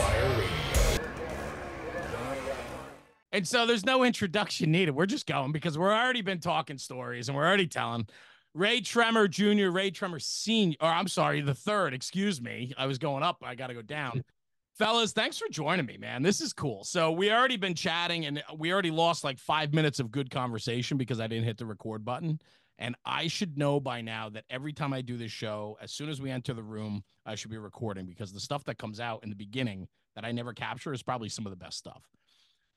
Fire Radio. And so there's no introduction needed. We're just going because we're already been talking stories and we're already telling. Ray Tremer Jr., Ray Tremer Senior, or I'm sorry, the third, excuse me. I was going up, I got to go down. Fellas, thanks for joining me, man. This is cool. So we already been chatting and we already lost like five minutes of good conversation because I didn't hit the record button. And I should know by now that every time I do this show, as soon as we enter the room, I should be recording because the stuff that comes out in the beginning that I never capture is probably some of the best stuff.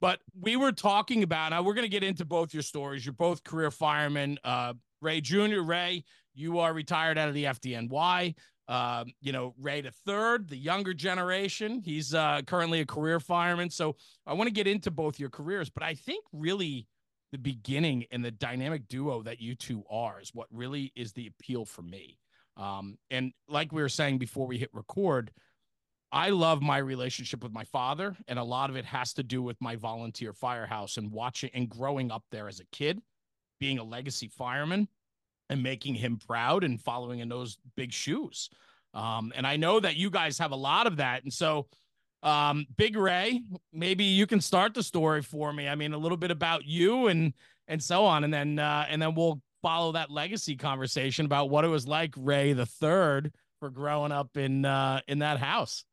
But we were talking about, now we're going to get into both your stories. You're both career firemen. Uh, Ray Jr., Ray, you are retired out of the FDNY. Um, you know, Ray the third, the younger generation. He's uh, currently a career fireman. So I want to get into both your careers, but I think really the beginning and the dynamic duo that you two are is what really is the appeal for me. Um, and like we were saying before we hit record, I love my relationship with my father, and a lot of it has to do with my volunteer firehouse and watching and growing up there as a kid, being a legacy fireman and making him proud and following in those big shoes. Um, and I know that you guys have a lot of that. And so, um, Big Ray, maybe you can start the story for me. I mean, a little bit about you and and so on, and then uh, and then we'll follow that legacy conversation about what it was like, Ray the third, for growing up in uh, in that house.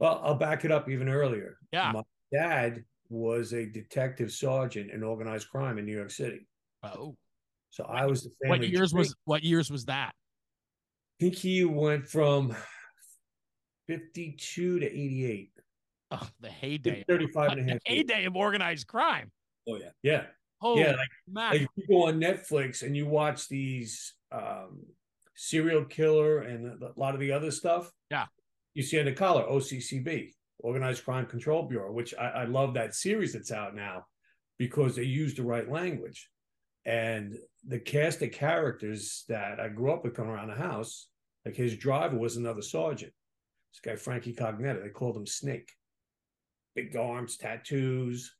Well, I'll back it up even earlier. Yeah. My dad was a detective sergeant in organized crime in New York City. Oh, So I was the family. what years tree. was what years was that? I think he went from 52 to 88. Oh, the heyday, 35 and a half. heyday of organized crime. Oh, yeah. Yeah. Holy Yeah, like-. Like you go on Netflix and you watch these um, serial killer and a lot of the other stuff. Yeah. You see on the collar OCCB, Organized Crime Control Bureau, which I, I love that series that's out now because they use the right language. And the cast of characters that I grew up with coming around the house, like his driver was another sergeant. This guy, Frankie Cognetta, they called him Snake. Big arms, tattoos,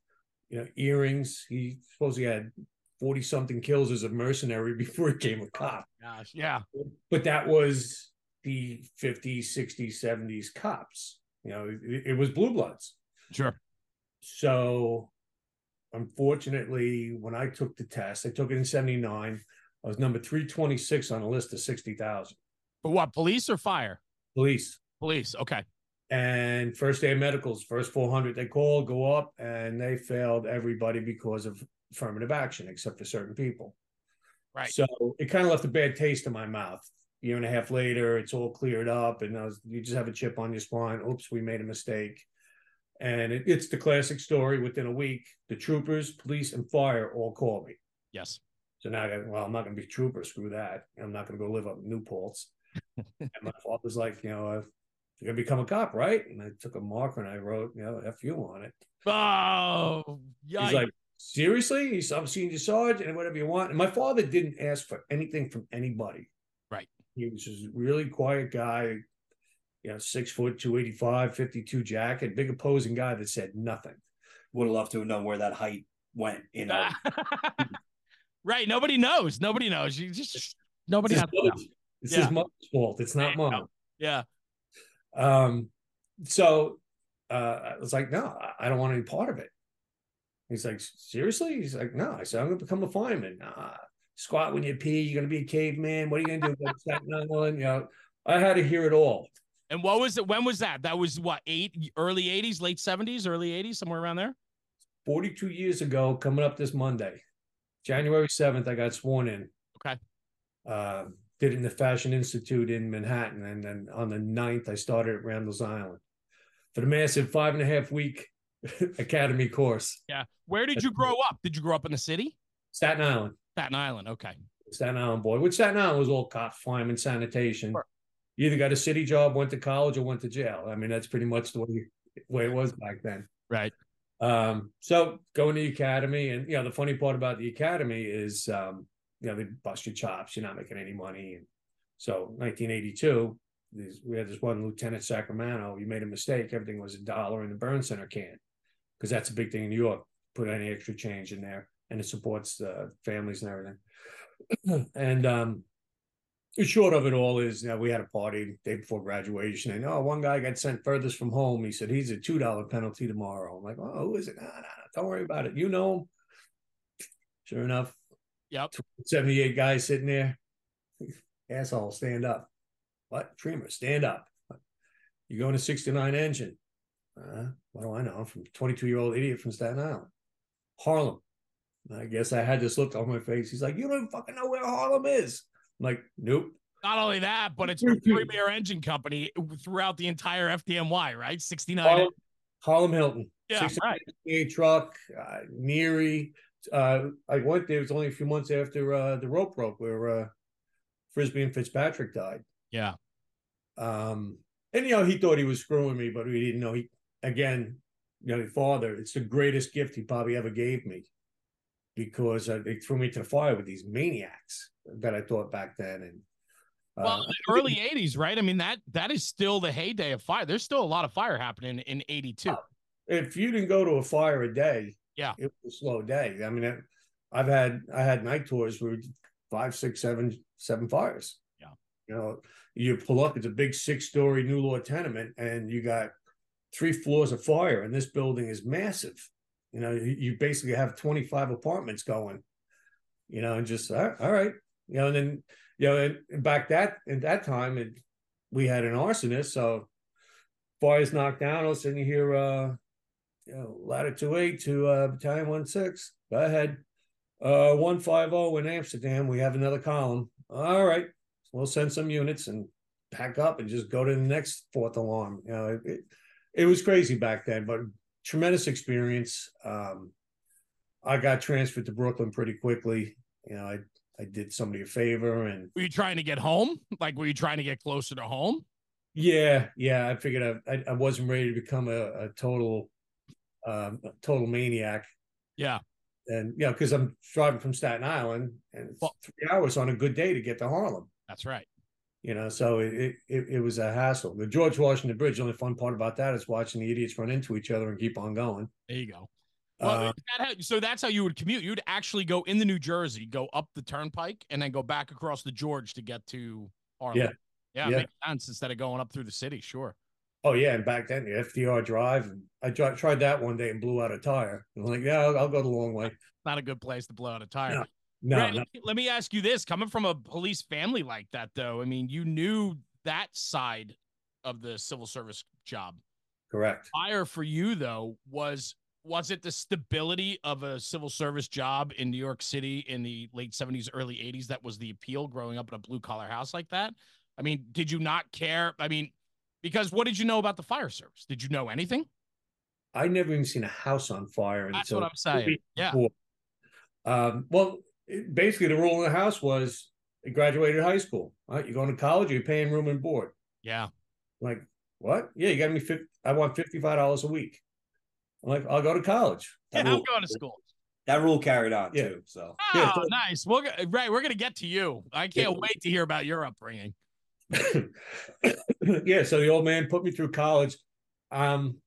you know, earrings. He supposedly had 40 something kills as a mercenary before he became a oh cop. Gosh, yeah. But that was the 50s, 60s, 70s cops. You know, it, it was blue bloods. Sure. So unfortunately, when I took the test, I took it in 79. I was number 326 on a list of 60,000 But what, police or fire? police. Police. Okay. And first day of medicals, first 400 they call, go up, and they failed everybody because of affirmative action, except for certain people. Right. So it kind of left a bad taste in my mouth. year and a half later, it's all cleared up, and I was, you just have a chip on your spine. Oops, we made a mistake. And it, it's the classic story. Within a week, the troopers, police, and fire all call me. Yes. So now I got, well, I'm not going to be a trooper. Screw that. I'm not going to go live up in New Paltz. and my father's like, you know, you're to become a cop, right? And I took a marker and I wrote, you know, F you on it. Oh, yikes. He's like, seriously? He's, I'm senior sergeant and whatever you want. And my father didn't ask for anything from anybody. Right. He was just a really quiet guy, you know, six foot, 285, 52 jacket, big opposing guy that said nothing. Would have loved to have known where that height went. You know, right. Nobody knows. Nobody knows. You just nobody It's, has his to know. mother's, it's Yeah. his mother's fault. It's not mine. Yeah. Um, so uh, I was like, no, I- don't want any part of it. He's like, seriously? He's like, no. I said, I'm going to become a fireman. Nah, squat when you pee. You're going to be a caveman. What are you going to do? Go to Staten Island? You know, I had to hear it all. And what was it? When was that? That was what eight early '80s, late '70s, early '80s, somewhere around there. 42 years ago, coming up this Monday, January 7th, I got sworn in. Okay. Uh, did it in the Fashion Institute in Manhattan. And then on the 9th, I started at Randall's Island for the massive five and a half week academy course. Yeah. Where did you grow up? Did you grow up in the city? Staten Island. Staten Island. Okay. Staten Island boy. Which Staten Island was all cops, firemen, sanitation. Sure. You either got a city job, went to college, or went to jail. I mean, that's pretty much the way, way it was back then. Right. Um, so going to the academy, and you know, the funny part about the academy is, um, you know, they bust your chops. You're not making any money. And so, 1982, these, we had this one Lieutenant Sacramento. You made a mistake. Everything was a dollar in the burn center can, because that's a big thing in New York. Put any extra change in there, and it supports the families and everything. and um, The short of it all is, you know, we had a party day before graduation, and oh, one guy got sent furthest from home. He said he's a two dollar penalty tomorrow. I'm like, oh, who is it? Don't worry about it. You know. Sure enough, Yep. 78 guys sitting there. Asshole, stand up. What? Tremer, stand up. You're going to 69 engine. Uh, what do I know? I'm from 22 year old idiot from Staten Island. Harlem. I guess I had this look on my face. He's like, You don't fucking know where Harlem is. I'm like, Nope. Not only that, but it's a premier engine company throughout the entire FDNY, right? 69. Harlem, Harlem Hilton. yeah, right. Truck, uh, Neary. Uh, I went there. It was only a few months after uh, the rope broke, where uh, Frisby and Fitzpatrick died. Yeah. Um, and you know, he thought he was screwing me, but he didn't know. He again, you know, father. It's the greatest gift he probably ever gave me, because uh, they threw me to the fire with these maniacs that I thought back then. And uh, Well, the early 80s, right? I mean, that that is still the heyday of fire. There's still a lot of fire happening in 82. if you didn't go to a fire a day, Yeah. it was a slow day. I mean, I- I've had I had night tours where five, six, seven, seven fires. Yeah. you know, you pull up. It's a big six-story New Law tenement, and you got three floors of fire, and this building is massive. You know, you, basically have twenty-five apartments going. You know, and just all all right, you know, and then you know, and, and back that at that time, it, we had an arsonist, so fires knocked down. All of a sudden, you hear uh you know, ladder two eight to uh, battalion one six. Go ahead. Uh, one five zero in Amsterdam. We have another column. All right, we'll send some units and pack up and just go to the next fourth alarm. You know, it, it, it was crazy back then, but tremendous experience. Um, I got transferred to Brooklyn pretty quickly. You know, I I did somebody a favor and Were you trying to get home? Like, were you trying to get closer to home? Yeah, yeah. I figured I I, I wasn't ready to become a, a total um total maniac. Yeah. And you know, because I'm driving from Staten Island and it's Well- three hours on a good day to get to Harlem. That's right. You know, so it, it it was a hassle. The George Washington Bridge, the only fun part about that is watching the idiots run into each other and keep on going. There you go. Well, Uh, that so that's how you would commute. You'd actually go in the New Jersey, go up the turnpike, and then go back across the George to get to Harlem. Yeah. Yeah, Yeah. makes sense instead of going up through the city. Sure. Oh yeah, and back then the FDR drive, I tried that one day and blew out a tire. I'm like, yeah, I'll, I'll go the long way. Not a good place to blow out a tire. No, No, no, let me ask you this: coming from a police family like that, though, I mean, you knew that side of the civil service job. correct. Fire for you, though, was was it the stability of a civil service job in New York City in the late seventies, early eighties that was the appeal? Growing up in a blue collar house like that, I mean, did you not care? I mean, because what did you know about the fire service? Did you know anything? I never even seen a house on fire That's what I'm saying. Yeah. Um, well, basically, the rule in the house was you graduated high school. All right, you're going to college, you're paying room and board. yeah. like, what? Yeah, you got me. 50, I want fifty five dollars a week. I'm like, I'll go to college. Yeah, That I'm rule- going to school. That rule carried on Yeah. too. So Yeah, Oh, so- nice. We'll go, right. We're gonna get to you. I can't Yeah. wait to hear about your upbringing. yeah, so the old man put me through college. Um,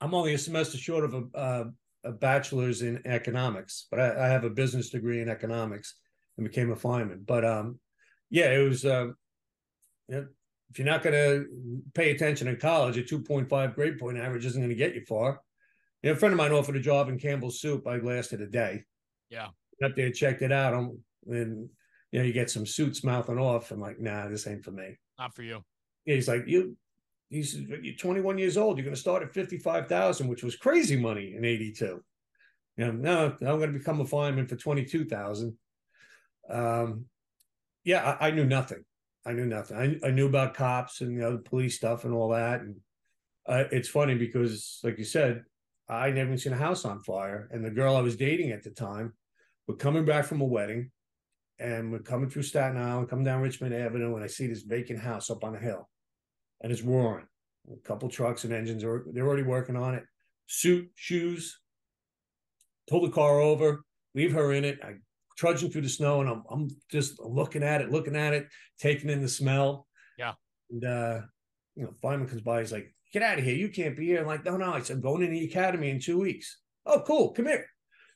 I'm only a semester short of a, uh, a bachelor's in economics, but I, I have a business degree in economics and became a fireman. But um, yeah, it was. Uh, you know, if you're not going to pay attention in college, a 2.5 grade point average isn't going to get you far. You know, a friend of mine offered a job in Campbell's Soup. I lasted a day. Yeah. Up there, checked it out. I'm, and you know, you get some suits mouthing off. I'm like, nah, this ain't for me. Not for you. Yeah, he's like, you, he's you're 21 years old. You're going to start at 55,000, which was crazy money in 82. You know, no, I'm going to become a fireman for 22,000. Um, yeah, I, I knew nothing. I knew nothing. I, I knew about cops and the police stuff and all that. And uh, it's funny because, like you said, I never seen a house on fire. And the girl I was dating at the time, we're coming back from a wedding and we're coming through Staten Island, coming down Richmond Avenue, and I see this vacant house up on a hill, and it's roaring. A couple trucks and engines are they're already working on it. Suit, shoes. Pull the car over, leave her in it. I trudging through the snow, and I'm I'm just looking at it, looking at it, taking in the smell. Yeah. And uh, you know, fireman comes by. He's like, "Get out of here! You can't be here." I'm like, "No, no." I said, "I'm going in the academy in two weeks." Oh, cool. Come here.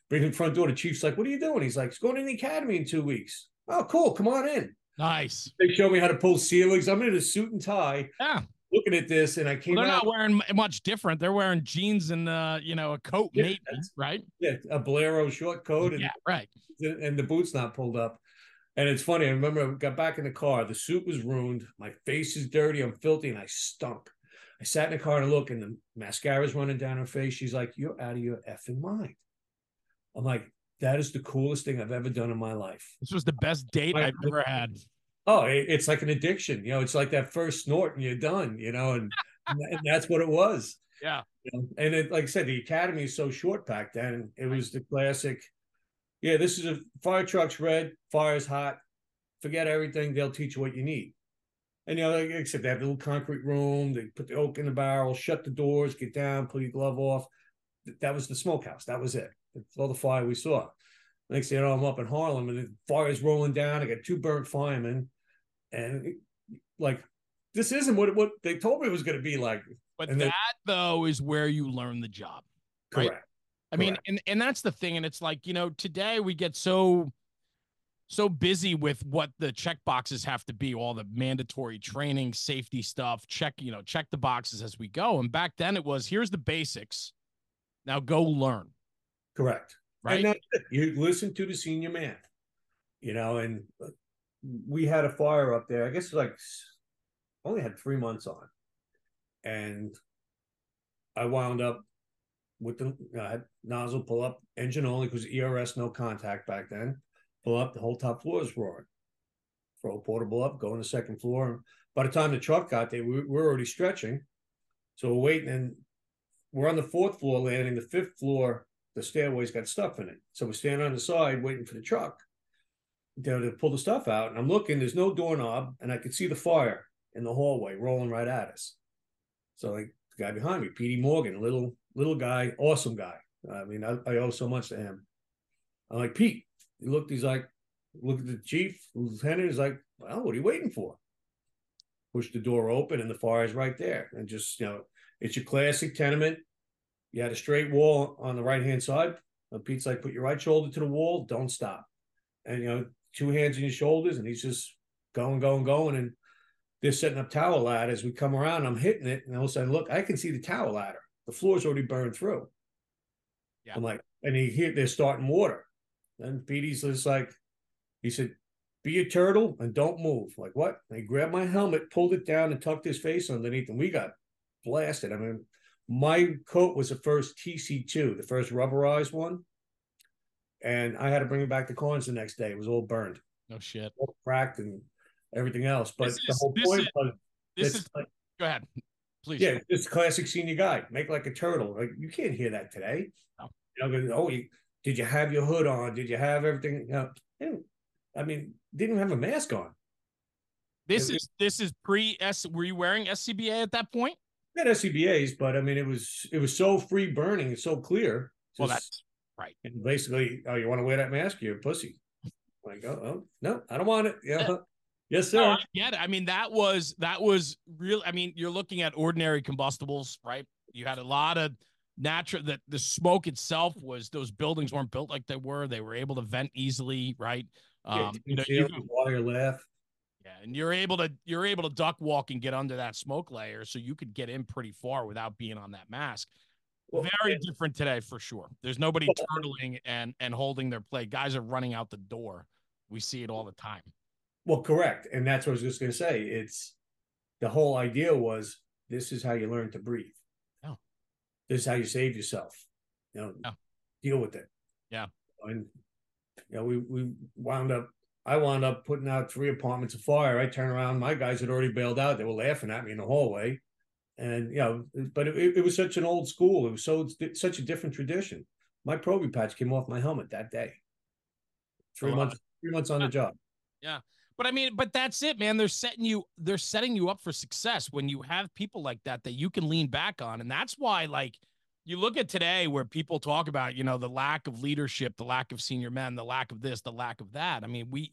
Bring him front door. The chief's like, "What are you doing?" He's like, "He's going to the academy in two weeks." Oh, cool. Come on in. Nice. They showed me how to pull ceilings. I'm in a suit and tie. Yeah. Looking at this, and I came Well, they're out. not wearing much different. They're wearing jeans and uh, you know, a coat, Yeah, maybe, right? Yeah, a bolero short coat, and Yeah, right. and the boots not pulled up. And it's funny. I remember I got back in the car. The suit was ruined. My face is dirty. I'm filthy, and I stunk. I sat in the car and look, and the mascara's running down her face. She's like, "You're out of your effing mind." I'm like, "That is the coolest thing I've ever done in my life." This was the best date. I've ever had. Oh, it- it's like an addiction. You know, it's like that first snort, and you're done. You know, and and that's what it was. Yeah. You know, and it, like I said, the academy is so short back then. It was the classic. Yeah, this is a fire truck's red, fire's hot. Forget everything. They'll teach you what you need. And you know, like I said, they have a little concrete room. They put the oak in the barrel, shut the doors, get down, pull your glove off. That was the smokehouse. That was it. That's all the fire we saw. Next thing you know, I'm up in Harlem and the fire is rolling down. I got two burnt firemen, and it- like this isn't what what they told me it was going to be like. But And that though is where you learn the job. Right. Correct. I mean, Correct. and and that's the thing, and it's like you know, today we get so so busy with what the check boxes have to be, all the mandatory training, safety stuff. Check, you know, check the boxes as we go. And back then it was here's the basics. Now go learn, Correct. right? And that's it. You listen to the senior man, you know, and uh, we had a fire up there. I guess like only had three months on, and I wound up with the had nozzle pull up engine only because ERS no contact back then. Pull up the whole top floor is roaring. Throw a portable up, go on the second floor. And by the time the truck got there, we, we're already stretching, so we're waiting, and we're on the fourth floor landing. The fifth floor the stairway's got stuff in it. So we're standing on the side waiting for the truck know, to pull the stuff out. And I'm looking, there's no doorknob, and I could see the fire in the hallway rolling right at us. So like the guy behind me, Petey Morgan, little little guy, awesome guy. I mean, I, I owe so much to him. I'm like, Pete, he looked, he's like, look at the chief, lieutenant, he's like, well, what are you waiting for? Push the door open and the fire is right there. And just, you know, it's your classic tenement. You had a straight wall on the right hand side. And Pete's like, put your right shoulder to the wall, don't stop. And you know, two hands on your shoulders, and he's just going, going, going. And they're setting up tower As We come around, I'm hitting it, and all of a sudden, look, I can see the tower ladder. The floor's already burned through. Yeah. I'm like, and he hear they're starting water. And Petey's just like, he said, be a turtle and don't move. Like what? And he grabbed my helmet, pulled it down, and tucked his face underneath, and we got blasted. I mean, my coat was the first TC2, the first rubberized one. And I had to bring it back to Corns the next day. It was all burned, no shit. all cracked, and everything else. But the whole point is- was This is like, go ahead, please. yeah, it's classic senior guy. Make like a turtle. Like you can't hear that today. No. You know, oh, you, did you have your hood on? Did you have everything? You know, I mean, didn't have a mask on. This it- is this is pre S. Were you wearing SCBA at that point? Had SCBA's, but I mean, it was it was so free burning, it's so clear. Well, Just- that's and basically, oh, you want to wear that mask? You're a pussy. Like, oh, oh no, I don't want it. Yeah, yes, No, sir. I get it. I mean, that was that was real. I mean, you're looking at ordinary combustibles, right? You had a lot of natural. That the smoke itself was those buildings weren't built like they were. They were able to vent easily, right? Yeah, Um, you know, you, wire laugh. Yeah, and you're able to you're able to duck walk and get under that smoke layer, so you could get in pretty far without being on that mask. Well, Very yeah, different today, for sure. There's nobody turtling and and holding their play. Guys are running out the door. We see it all the time. well, correct, and that's what I was just going to say. It's the whole idea was this is how you learn to breathe. Yeah. This is how you save yourself. You know, Yeah. deal with it. Yeah. and you know, we we wound up. I wound up putting out three apartments of fire. I turn around, my guys had already bailed out. They were laughing at me in the hallway, and you know, but it, it was such an old school. It was so such a different tradition. My Proby patch came off my helmet that day. Three oh, months, three months on the job. Yeah. But I mean, but that's it, man. They're setting you, they're setting you up for success when you have people like that that you can lean back on. And that's why, like, you look at today where people talk about, you know, the lack of leadership, the lack of senior men, the lack of this, the lack of that. I mean, we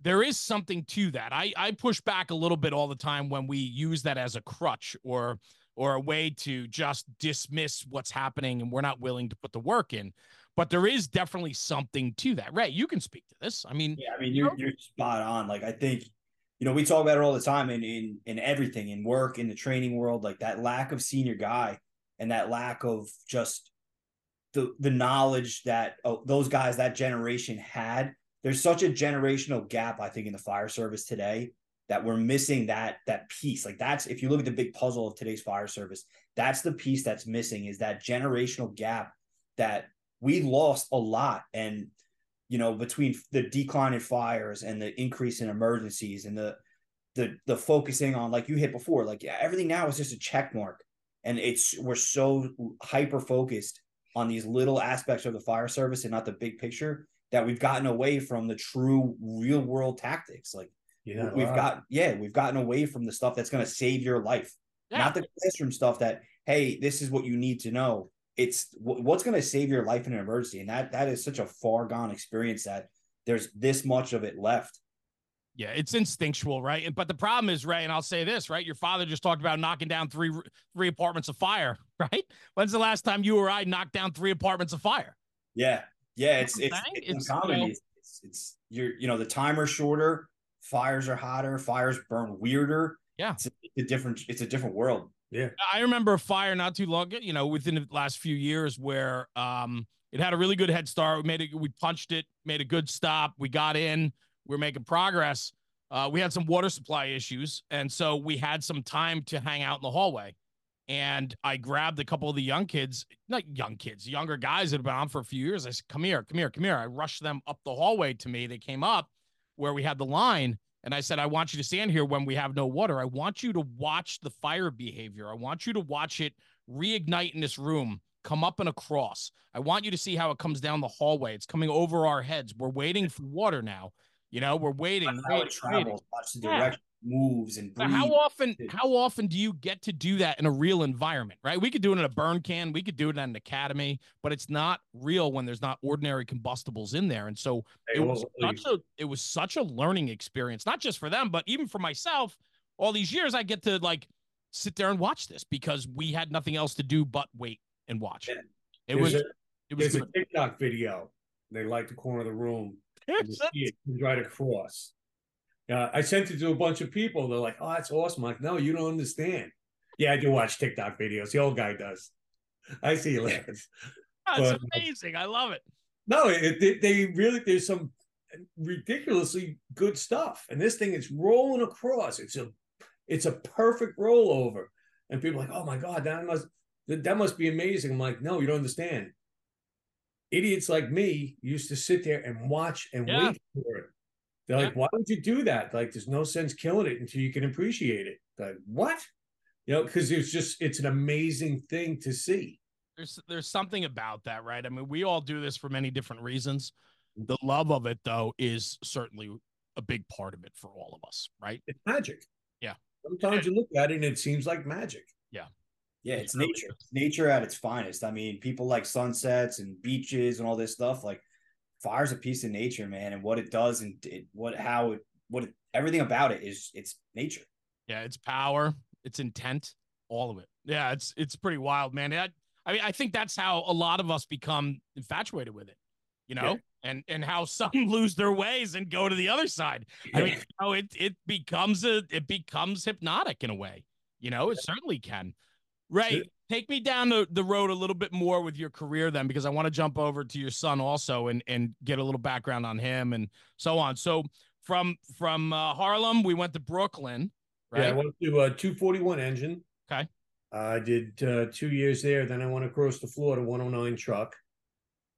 there is something to that. I I push back a little bit all the time when we use that as a crutch or or a way to just dismiss what's happening and we're not willing to put the work in. but there is definitely something to that. Ray, you can speak to this. I mean, Yeah, I mean you're you're spot on. Like I think, you know, we talk about it all the time in in in everything, in work, in the training world, like that lack of senior guy and that lack of just the the knowledge that oh, those guys that generation had. There's such a generational gap, I think, in the fire service today that we're missing that that piece. Like that's if you look at the big puzzle of today's fire service, that's the piece that's missing is that generational gap that we lost a lot. And you know, between the decline in fires and the increase in emergencies and the the the focusing on like you hit before, like everything now is just a check mark. And it's we're so hyper focused on these little aspects of the fire service and not the big picture that we've gotten away from the true real world tactics. Like Yeah, we've wow. got yeah, we've gotten away from the stuff that's going to save your life, Yeah. not the classroom stuff that hey, this is what you need to know. It's what's going to save your life in an emergency, and that that is such a far gone experience that there's this much of it left. Yeah, it's instinctual, right? But the problem is, Ray, and I'll say this, right? Your father just talked about knocking down three three apartments of fire, right? When's the last time you or I knocked down three apartments of fire? Yeah, yeah, it's it's it's, It's, uncommon. you know- It's, it's it's you're you know the timer's shorter, fires are hotter, fires burn weirder. Yeah. it's a, it's a different it's a different world. Yeah, I remember a fire not too long, you know, within the last few years where um it had a really good head start. We made it, we punched it, made a good stop. We got in, we are making progress. Uh, we had some water supply issues, and so we had some time to hang out in the hallway. And I grabbed a couple of the young kids, not young kids, younger guys that had been on for a few years. I said, "Come here, come here, come here." I rushed them up the hallway to me. They came up where we had the line, and I said, I want you to stand here when we have no water. I want you to watch the fire behavior. I want you to watch it reignite in this room, come up and across. I want you to see how it comes down the hallway. It's coming over our heads. We're waiting for water now. You know, we're waiting. How waiting, it travels, watch the direction, it moves, and Now, how often how often do you get to do that in a real environment, right? We could do it in a burn can, we could do it in an academy, but it's not real when there's not ordinary combustibles in there. And so Hey, it was well, such a it was such a learning experience, not just for them, but even for myself. All these years, I get to like sit there and watch this because we had nothing else to do but wait and watch. Yeah. It There's was a, it was there's a good. TikTok video. They like the corner of the room. And it comes right across. Yeah, I sent it to a bunch of people. They're like, "Oh, that's awesome!" I'm like, no, you don't understand. Yeah, I do watch TikTok videos. The old guy does. I see you laughing. It's but- uh, amazing. I love it. No, it, they, they really there's some ridiculously good stuff, and this thing is rolling across. It's a it's a perfect rollover, and people are like, "Oh my god, that must that must be amazing." I'm like, "No, you don't understand." Idiots like me used to sit there and watch and Yeah. wait for it. They're like, "Why would you do that?" Like, there's no sense killing it until you can appreciate it. Like, what? You know, because it's just it's an amazing thing to see. There's there's something about that, right? I mean, we all do this for many different reasons. Mm-hmm. The love of it, though, is certainly a big part of it for all of us, right? It's magic. Yeah. Sometimes you look at it and it seems like magic. Yeah, It it's really nature. is. Nature at its finest. I mean, people like sunsets and beaches and all this stuff. Like, fire's a piece of nature, man, and what it does and it, what how it what it, everything about it is it's nature. Yeah, it's power, it's intent, all of it. Yeah, it's it's pretty wild, man. I, I mean, I think that's how a lot of us become infatuated with it, you know, and and how some lose their ways and go to the other side. I mean, you know, it it becomes a it becomes hypnotic in a way. You know, it certainly can. Ray, take me down the, the road a little bit more with your career then, because I want to jump over to your son also and and get a little background on him and so on. So from from uh, Harlem, we went to Brooklyn, right? Yeah, I went to a 241 engine. Okay. I did uh, two years there. Then I went across the floor to 109 truck,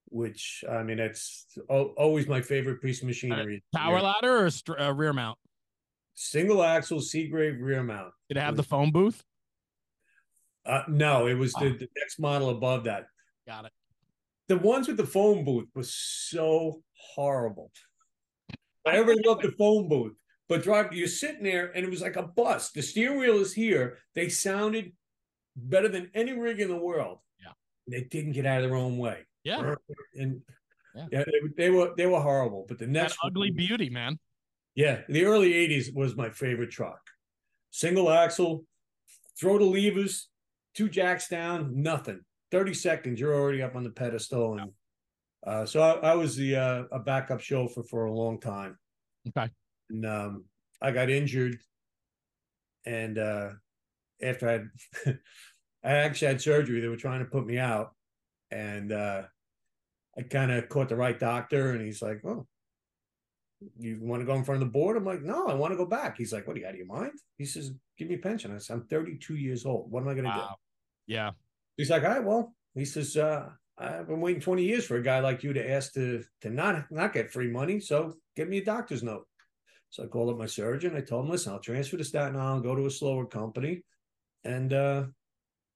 which I mean, that's al- always my favorite piece of machinery. Power Yeah. ladder or str- uh, rear mount? Single axle Seagrave rear mount. Did it have the phone booth? Uh, no, it was the, the next model above that. Got it. The ones with the phone booth was so horrible. I ever loved the phone booth, but drive you're sitting there and it was like a bus. The steering wheel is here. They sounded better than any rig in the world. Yeah. They didn't get out of their own way. Yeah. And Yeah. yeah, they, they were they were horrible. But the That next ugly beauty, man. yeah, the early 80s was my favorite truck. Single axle, throw the levers, two jacks down, nothing. 30 seconds, you're already up on the pedestal and Uh, so I, I was the uh, a backup chauffeur for a long time. Okay. And um, I got injured, and uh, after I, had, I actually had surgery, they were trying to put me out, and uh, I kind of caught the right doctor, and he's like, "Oh, you want to go in front of the board?" I'm like, "No, I want to go back." He's like, "What are you out of your mind?" He says, "Give me a pension." I said, "I'm 32 years old. What am I going to Wow. do?" Yeah. He's like, "All right, well," he says, uh, "I've been waiting 20 years for a guy like you to ask to to not not get free money. So give me a doctor's note." So I called up my surgeon. I told him, "Listen, I'll transfer to Staten Island, go to a slower company, and uh,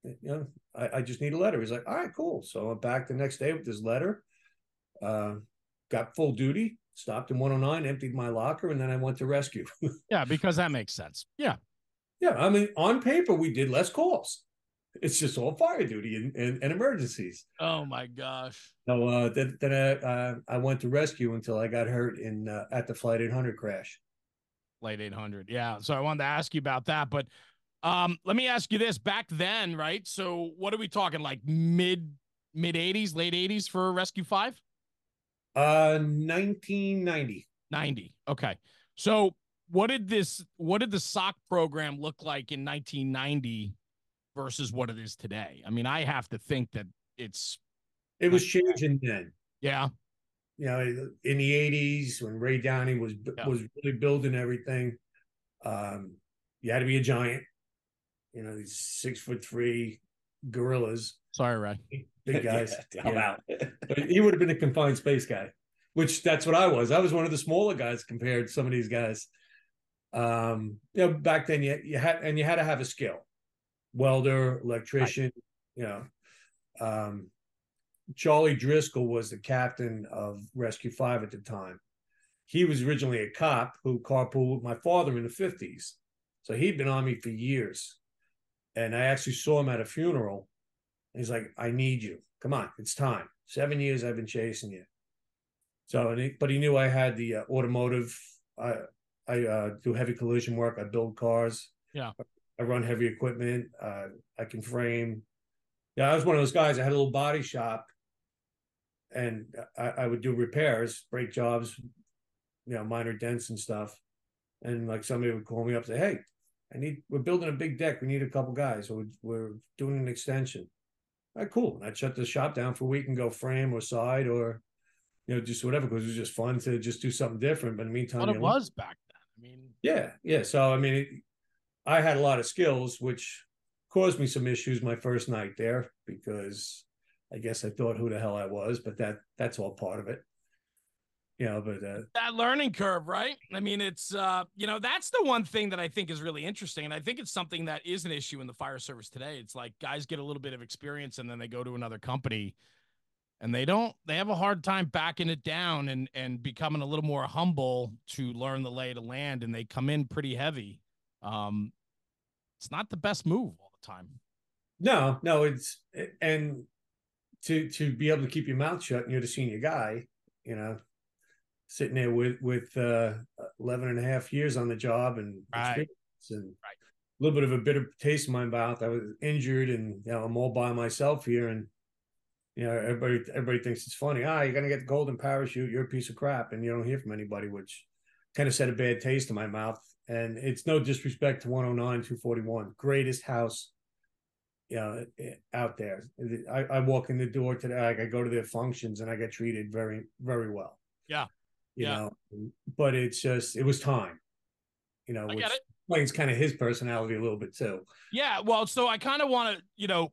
you know, I, I just need a letter." He's like, "All right, cool." So I'm back the next day with this letter. Uh, got full duty. Stopped in 109, emptied my locker, and then I went to rescue. Yeah, because that makes sense. Yeah. Yeah, I mean, on paper we did less calls. It's just all fire duty and, and, and emergencies. Oh my gosh. So uh, then, then I, uh, I went to rescue until I got hurt in uh, at the flight 800 crash. Late 800. Yeah. So I wanted to ask you about that, but um, let me ask you this: back then, right? So what are we talking? Like mid mid 80s, late 80s for Rescue Five? Uh, 1990. 90. Okay. So what did this? What did the SOC program look like in 1990 versus what it is today? I mean, I have to think that it's It was changing then. yeah, You know, in the 80s when Ray Downey was Yeah. was really building everything. Um, you had to be a giant. You know, these six foot three gorillas, sorry, Ray. big guys. Yeah, I'm out. But he would have been a confined space guy, which that's what I was. I was one of the smaller guys compared to some of these guys. Um, you know, back then you you had and you had to have a skill, welder, electrician. You know, um, Charlie Driscoll was the captain of Rescue Five at the time. He was originally a cop who carpooled with my father in the fifties, so he'd been on me for years. And I actually saw him at a funeral. He's like, "I need you. Come on, it's time. Seven years I've been chasing you." So, he, but he knew I had the uh, automotive. I I uh, do heavy collision work. I build cars. Yeah. I run heavy equipment. Uh, I can frame. Yeah, I was one of those guys. I had a little body shop, and I, I would do repairs, brake jobs, you know, minor dents and stuff. And like somebody would call me up and say, "Hey, I need. We're building a big deck. We need a couple guys. So we're, we're doing an extension." All right, cool. And I'd shut the shop down for a week and go frame or side or, you know, just whatever because it was just fun to just do something different. But in the meantime, What it know, was back then. I mean, yeah, yeah. So I mean, it, I had a lot of skills, which caused me some issues my first night there because I guess I thought who the hell I was, but that that's all part of it. You know, but uh, that learning curve, right? I mean, it's uh, you know, that's the one thing that I think is really interesting, and I think it's something that is an issue in the fire service today. It's like guys get a little bit of experience and then they go to another company, and they don't. They have a hard time backing it down and and becoming a little more humble to learn the lay of the land, and they come in pretty heavy. Um, it's not the best move all the time. no, no, it's and to to be able to keep your mouth shut and you're the senior guy, you know, sitting there with with uh 11 and a half years on the job and Right. and Right. a little bit of a bitter taste in my mouth. I was injured and you know I'm all by myself here and you know everybody everybody thinks it's funny. Ah, you're gonna get the golden parachute. You're a piece of crap, and you don't hear from anybody, which kind of set a bad taste in my mouth. And it's no disrespect to 109, 241, greatest house, you know, eh, out there. I, I walk in the door today, I, I go to their functions, and I get treated very, very well. Yeah. you Yeah. know, but it's just it was time, you know, I which it. explains kind of his personality a little bit too. Yeah, well, so I kind of want to, you know,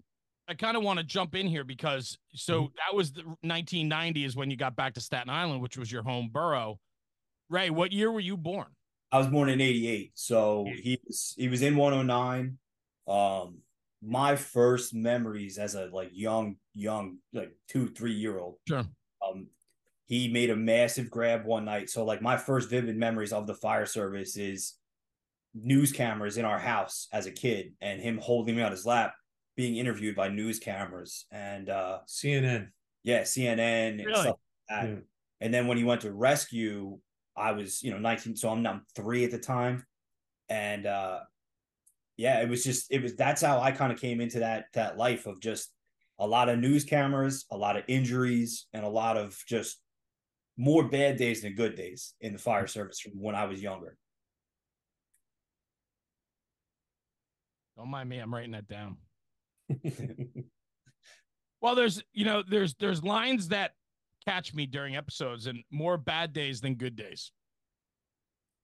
I kind of want to jump in here because so that was the 1990 is when you got back to Staten Island, which was your home borough. Ray, what year were you born? I was born in '88, so he was he was in 109. Um, my first memories as a like young young like two three year old. Sure. Um, he made a massive grab one night. So like my first vivid memories of the fire service is news cameras in our house as a kid, and him holding me on his lap, being interviewed by news cameras, and uh, CNN. yeah, CNN and Really? stuff like that. Yeah. And then when he went to rescue, I was, you know, 19, so I'm, I'm three at the time. And uh yeah, it was just it was that's how I kind of came into that that life of just a lot of news cameras, a lot of injuries, and a lot of just more bad days than good days in the fire service from when I was younger. Don't mind me. I'm writing that down. Well, there's you know there's there's lines that catch me during episodes and more bad days than good days.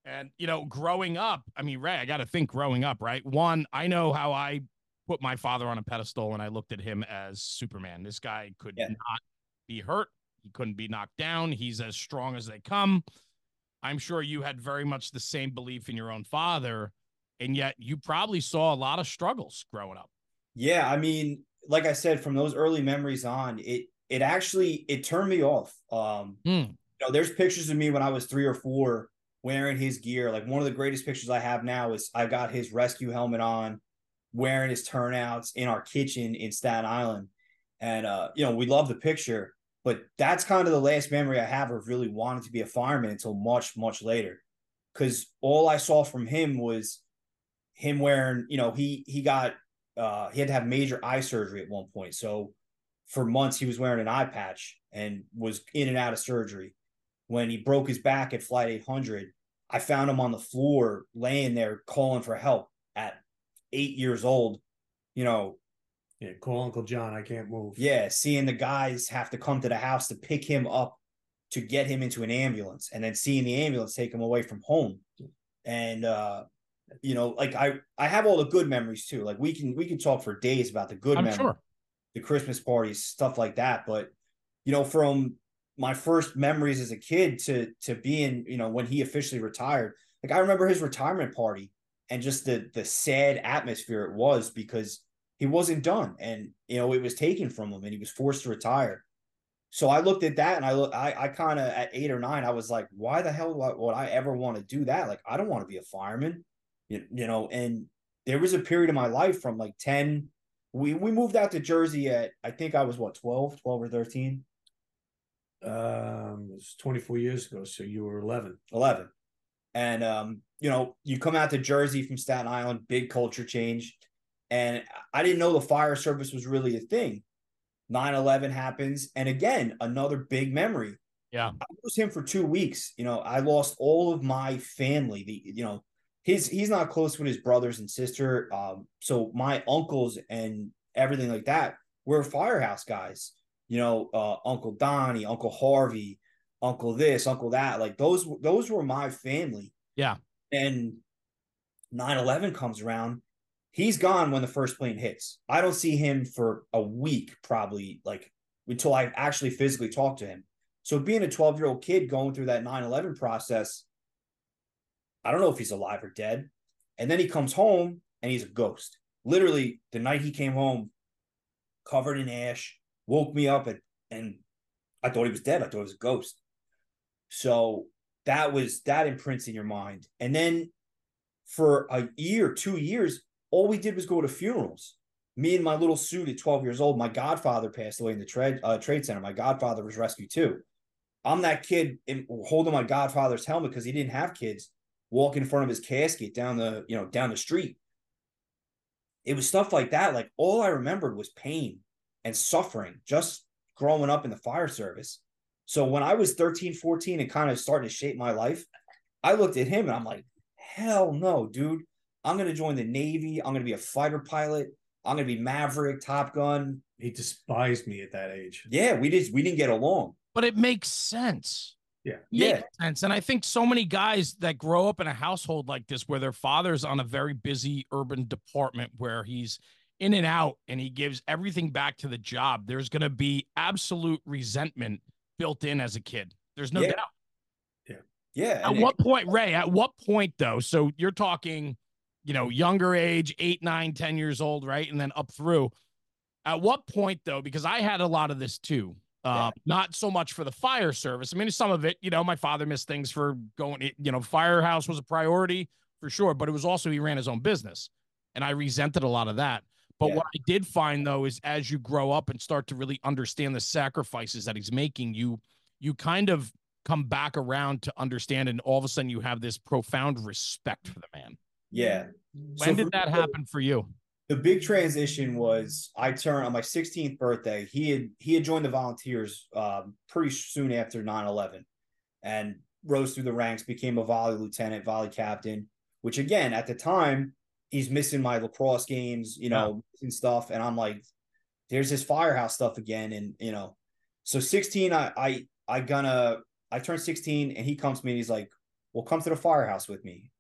And you know, growing up, I mean, Ray, I got to think growing up, right? One, I know how I put my father on a pedestal and I looked at him as Superman. This guy could yeah. not be hurt. He couldn't be knocked down. He's as strong as they come. I'm sure you had very much the same belief in your own father, and yet you probably saw a lot of struggles growing up. Yeah, I mean, like I said, from those early memories on, it it actually it turned me off. Um, mm. you know, there's pictures of me when I was three or four wearing his gear. Like one of the greatest pictures I have now is I got his rescue helmet on, wearing his turnouts in our kitchen in Staten Island, and uh, you know, we love the picture. But that's kind of the last memory I have of really wanting to be a fireman until much, much later. Cause all I saw from him was him wearing, you know, he he got uh he had to have major eye surgery at one point. So for months he was wearing an eye patch and was in and out of surgery. When he broke his back at flight 800, I found him on the floor laying there calling for help at eight years old, you know, yeah, call Uncle John. I can't move. Yeah, seeing the guys have to come to the house to pick him up to get him into an ambulance, and then seeing the ambulance take him away from home, and uh, you know, like I I have all the good memories too. Like we can we can talk for days about the good I'm memories, sure. the Christmas parties, stuff like that. But you know, from my first memories as a kid to to being, you know, when he officially retired, like I remember his retirement party and just the the sad atmosphere it was because he wasn't done and you know it was taken from him and he was forced to retire so i looked at that and i look i, I kind of at eight or nine i was like why the hell would i ever want to do that like i don't want to be a fireman you, you know and there was a period of my life from like 10 we we moved out to jersey at i think i was what 12 12 or 13 um it was 24 years ago so you were 11 11 and um you know you come out to jersey from staten island big culture change and I didn't know the fire service was really a thing. 9 11 happens. And again, another big memory. Yeah. I was him for two weeks. You know, I lost all of my family. The, you know, his he's not close with his brothers and sister. Um, so my uncles and everything like that were firehouse guys. You know, uh, Uncle Donnie, Uncle Harvey, Uncle this, Uncle that. Like those, those were my family. Yeah. And 9 11 comes around he's gone when the first plane hits. I don't see him for a week, probably like until I actually physically talk to him. So being a 12 year old kid going through that 9 11 process, I don't know if he's alive or dead. And then he comes home and he's a ghost. Literally, the night he came home, covered in ash, woke me up and, and I thought he was dead. I thought he was a ghost. So that was that imprints in your mind. And then for a year, two years, all we did was go to funerals. Me and my little suit at 12 years old, my godfather passed away in the trade uh, trade center. My godfather was rescued too. I'm that kid in, holding my godfather's helmet because he didn't have kids, walking in front of his casket down the you know down the street. It was stuff like that. Like all I remembered was pain and suffering, just growing up in the fire service. So when I was 13, 14 and kind of starting to shape my life, I looked at him and I'm like, hell no, dude. I'm going to join the Navy. I'm going to be a fighter pilot. I'm going to be Maverick, Top Gun. He despised me at that age. Yeah, we just we didn't get along. But it makes sense. Yeah. Yeah. sense. And I think so many guys that grow up in a household like this where their father's on a very busy urban department where he's in and out and he gives everything back to the job, there's going to be absolute resentment built in as a kid. There's no yeah. doubt. Yeah. Yeah. At what it, point, Ray, at what point though? So you're talking you know, younger age, eight, nine, ten years old, right? And then up through. At what point, though, because I had a lot of this too, uh, yeah. not so much for the fire service. I mean, some of it, you know, my father missed things for going, you know, firehouse was a priority for sure, but it was also he ran his own business. And I resented a lot of that. But yeah. what I did find though is as you grow up and start to really understand the sacrifices that he's making, you you kind of come back around to understand, and all of a sudden you have this profound respect for the man. Yeah. When so did that happen for you? The big transition was I turned on my 16th birthday. He had he had joined the volunteers um, pretty soon after 9-11 and rose through the ranks, became a volley lieutenant, volley captain, which again at the time he's missing my lacrosse games, you know, and stuff. And I'm like, there's this firehouse stuff again. And you know, so 16, I I I gonna I turned 16 and he comes to me and he's like, Well, come to the firehouse with me.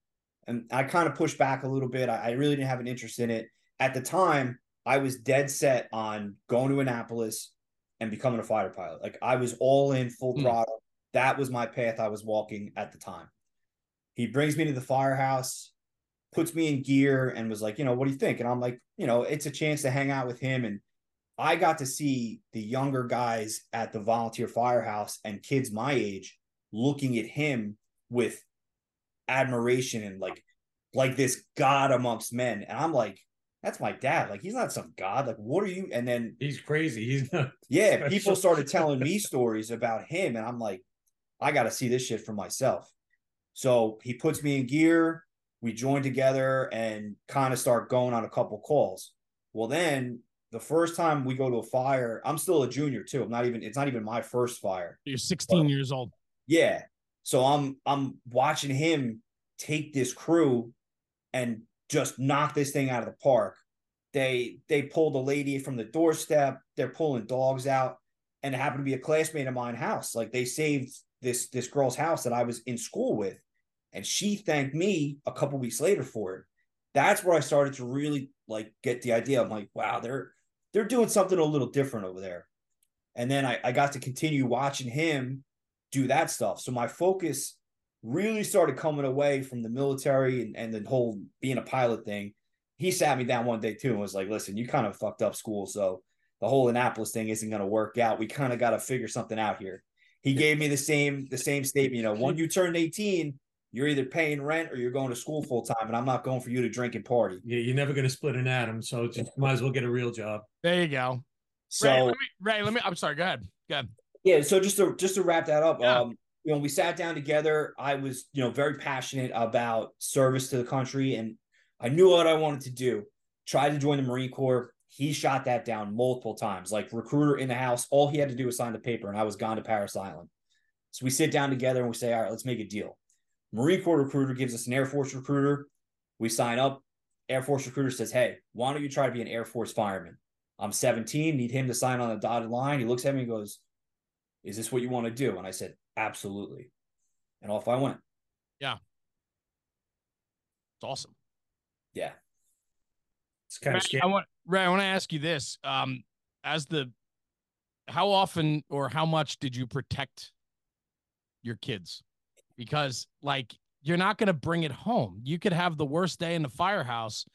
And I kind of pushed back a little bit. I, I really didn't have an interest in it. At the time, I was dead set on going to Annapolis and becoming a fighter pilot. Like I was all in full Hmm. throttle. That was my path I was walking at the time. He brings me to the firehouse, puts me in gear, and was like, you know, what do you think? And I'm like, you know, it's a chance to hang out with him. And I got to see the younger guys at the volunteer firehouse and kids my age looking at him with admiration and like like this god amongst men. And I'm like, that's my dad. Like he's not some god. Like, what are you? And then He's crazy. He's not. yeah, Special. people started telling me stories about him, and I'm like, I got to see this shit for myself. So he puts me in gear. We join together and kind of start going on a couple calls. Well, then the first time we go to a fire, I'm still a junior too. I'm not even. It's not even my first fire. You're 16 years old. Yeah. So I'm I'm watching him take this crew and just knock this thing out of the park. They they pulled a lady from the doorstep. They're pulling dogs out, and it happened to be a classmate of mine house. Like they saved this this girl's house that I was in school with, and she thanked me a couple weeks later for it. That's where I started to really like get the idea. I'm like, wow, they're they're doing something a little different over there. And then I, I got to continue watching him do that stuff. So my focus really started coming away from the military and, and the whole being a pilot thing. He sat me down one day too and was like, listen, you kind of fucked up school. So the whole Annapolis thing isn't going to work out. We kind of got to figure something out here. He gave me the same, the same statement, you know, when you turn 18, you're either paying rent or you're going to school full time. And I'm not going for you to drink and party. Yeah, you're never going to split an atom, so just might as well get a real job. There you go. So Ray, let me, Ray, let me. I'm sorry. Go ahead. Go ahead. Yeah, so just to just to wrap that up, Yeah. um, you know, we sat down together. I was, you know, very passionate about service to the country, and I knew what I wanted to do. Tried to join the Marine Corps. He shot that down multiple times. Like recruiter in the house, all he had to do was sign the paper, and I was gone to Parris Island. So we sit down together and we say, all right, let's make a deal. Marine Corps recruiter gives us an Air Force recruiter. We sign up. Air Force recruiter says, hey, why don't you try to be an Air Force fireman? I'm 17, need him to sign on the dotted line. He looks at me and goes, Is this what you want to do? And I said, Absolutely. And off I went. Yeah. It's awesome. Yeah. It's kind Ray, of scary. I want Ray. I want to ask you this: um, as the, how often or how much did you protect your kids? Because like you're not going to bring it home. You could have the worst day in the firehouse.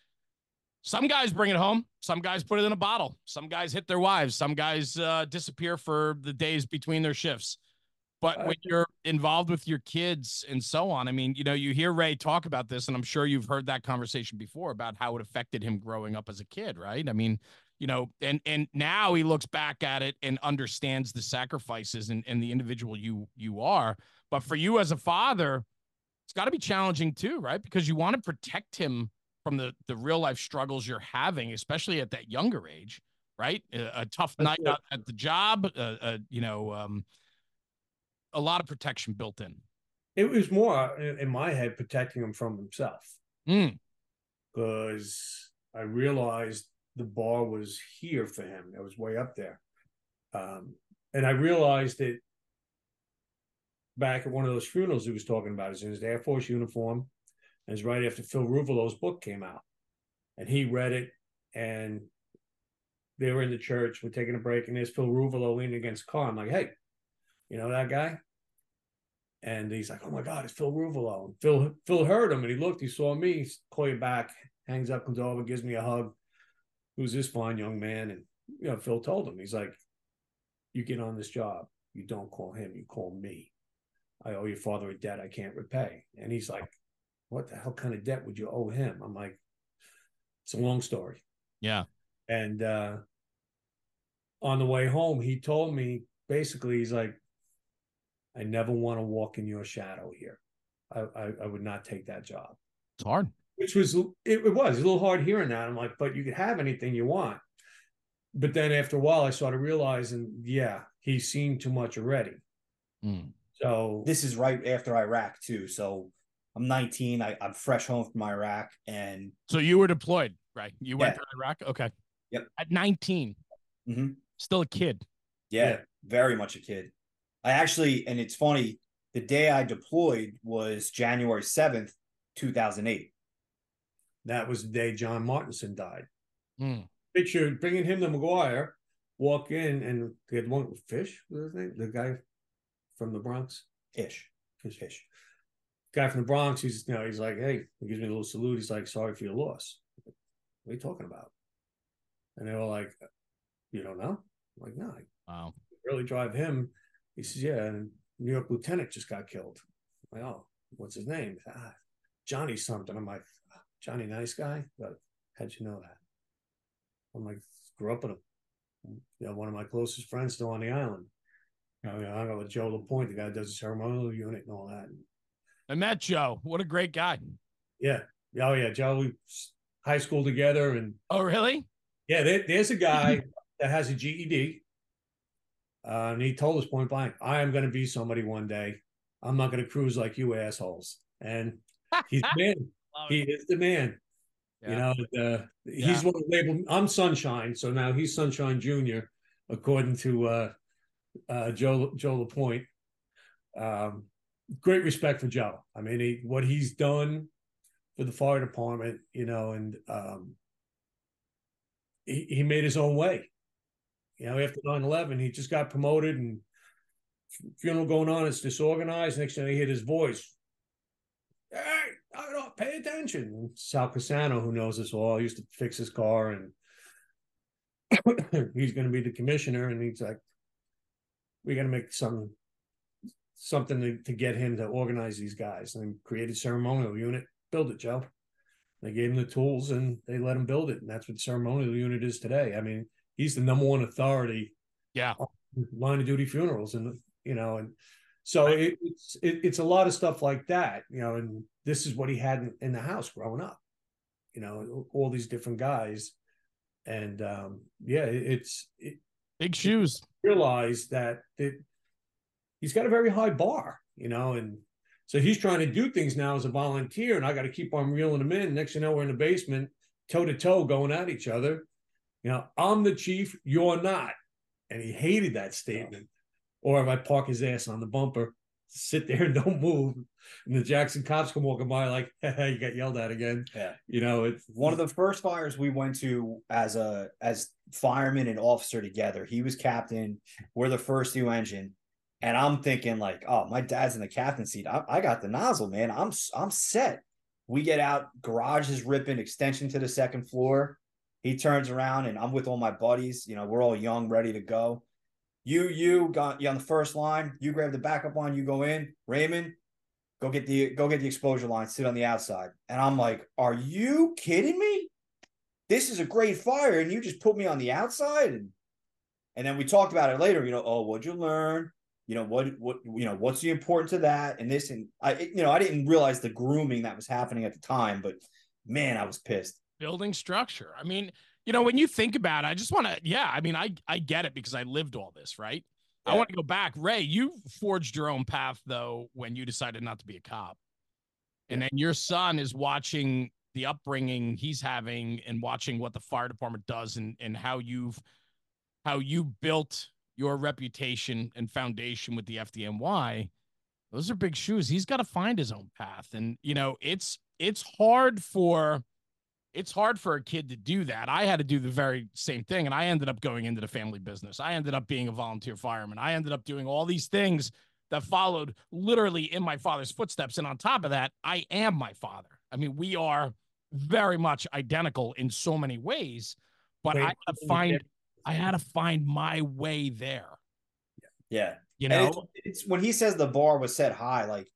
Some guys bring it home. Some guys put it in a bottle. Some guys hit their wives. Some guys uh, disappear for the days between their shifts. But when you're involved with your kids and so on, I mean, you know, you hear Ray talk about this, and I'm sure you've heard that conversation before about how it affected him growing up as a kid, right? I mean, you know, and and now he looks back at it and understands the sacrifices and, and the individual you you are. But for you as a father, it's got to be challenging too, right? Because you want to protect him from the the real life struggles you're having, especially at that younger age, right? A, a tough That's night at the job, uh, uh, you know, um, a lot of protection built in. It was more uh, in my head protecting him from himself Mm, because I realized the bar was here for him. It was way up there. Um, and I realized that back at one of those funerals he was talking about, is in his Air Force uniform. And it's right after Phil Ruvolo's book came out. And he read it and they were in the church. We're taking a break, and there's Phil Ruvolo leaning against a car. I'm like, hey, you know that guy? And he's like, oh my God, it's Phil Ruvolo. And Phil Phil heard him and he looked, he saw me, he's call you back, hangs up, comes over, gives me a hug. Who's this fine young man? And you know, Phil told him, he's like, You get on this job, you don't call him, you call me. I owe your father a debt I can't repay. And he's like, What the hell kind of debt would you owe him? I'm like, It's a long story. yeah. And uh, on the way home, he told me basically, he's like, I never want to walk in your shadow here. I, I, I would not take that job. It's hard. which was it, it was a little hard hearing that. I'm like, but you could have anything you want. But then after a while, I started realizing, yeah, he's seen too much already. Mm. So This is right after Iraq too. So I'm 19. I, I'm fresh home from Iraq, and So you were deployed, right? You went Yeah. to Iraq. Okay. Yep. At 19, Mhm. still a kid. yeah, Yeah. very much a kid. I actually, and it's funny. The day I deployed was January 7th, 2008. that was the day John Martinson died. Mm. Picture bringing him to McGuire, walk in, and they had one fish. What was his name? The guy from the Bronx. Ish. Fish. Fish. Guy from the Bronx. He's you know he's like, hey, he gives me a little salute. He's like, sorry for your loss. What are you talking about? And they were like, you don't know? I'm like, no, Wow. really drive him. He says, yeah, and New York lieutenant just got killed. I'm like, oh, what's his name? Ah, Johnny something. I'm like, Johnny, nice guy, but how'd you know that? I'm like, grew up with him. You know, one of my closest friends still on the island. You know, I hung out with Joe Lapointe, the guy that does the ceremonial unit and all that. I met Joe. What a great guy. Yeah. Oh, yeah. Joe, we high school together. And Oh, really? yeah, there, there's a guy that has a GED. Uh, and he told us point blank, I am going to be somebody one day. I'm not going to cruise like you assholes. And he's the man. He is the man. You Yeah. know, uh, Yeah. he's what labeled. I'm Sunshine, so now he's Sunshine Junior, according to uh, uh, Joe Joe Lapointe. Um, great respect for Joe. I mean, he, what he's done for the fire department, you know, and um, he, he made his own way. You know, after 9-11, he just got promoted and funeral going on, it's disorganized. Next thing I hear his voice. Hey, I don't pay attention. Sal Cassano, who knows us all, used to fix his car and he's going to be the commissioner. And he's like, we got to make some something to, to get him to organize these guys and created ceremonial unit. Build it, Joe. They gave him the tools and they let him build it. And that's what the ceremonial unit is today. I mean, he's the number one authority Yeah. line of duty funerals and you know and so it, it's it, it's a lot of stuff like that you know and this is what he had in, in the house growing up you know all these different guys and um yeah it, it's it, Big shoes. realize that he's got a very high bar you know and so he's trying to do things now as a volunteer and i got to keep on reeling him in next thing you know we're in the basement toe to toe going at each other you know i'm the chief you're not and he hated that statement. Or if I park his ass on the bumper, sit there and don't move, and the Jackson cops come walking by like, hey, you got yelled at again. Yeah. You know, it's One of the first fires we went to as a as fireman and officer together. He was captain. We're the first new engine, and I'm thinking like, oh, my dad's in the captain seat. I, I got the nozzle, man. I'm I'm set. We get out. Garage is ripping. Extension to the second floor. He turns around and I'm with all my buddies. You know, we're all young, ready to go. You, you got you on the first line. You grab the backup line. You go in. Raymond, go get the go get the exposure line. Sit on the outside. And I'm like, are you kidding me? This is a great fire, and you just put me on the outside. And and then we talked about it later. You know, oh, what'd you learn? You know what? What you know? What's the importance of that? And this, and I, you know, I didn't realize the grooming that was happening at the time, but man, I was pissed. Building structure. I mean, you know, when you think about it, I just want to, yeah, I mean, I I get it because I lived all this, right? I want to go back. Ray, you forged your own path though when you decided not to be a cop. And then your son is watching the upbringing he's having and watching what the fire department does and and how you've how you built your reputation and foundation with the FDNY. Those are big shoes. He's got to find his own path. And you know, it's it's hard for it's hard for a kid to do that. I had to do the very same thing. And I ended up going into the family business. I ended up being a volunteer fireman. I ended up doing all these things that followed literally in my father's footsteps. And on top of that, I am my father. I mean, we are very much identical in so many ways, but I had to find I had to find my way there. Yeah, You know, it's, it's when he says the bar was set high. Like,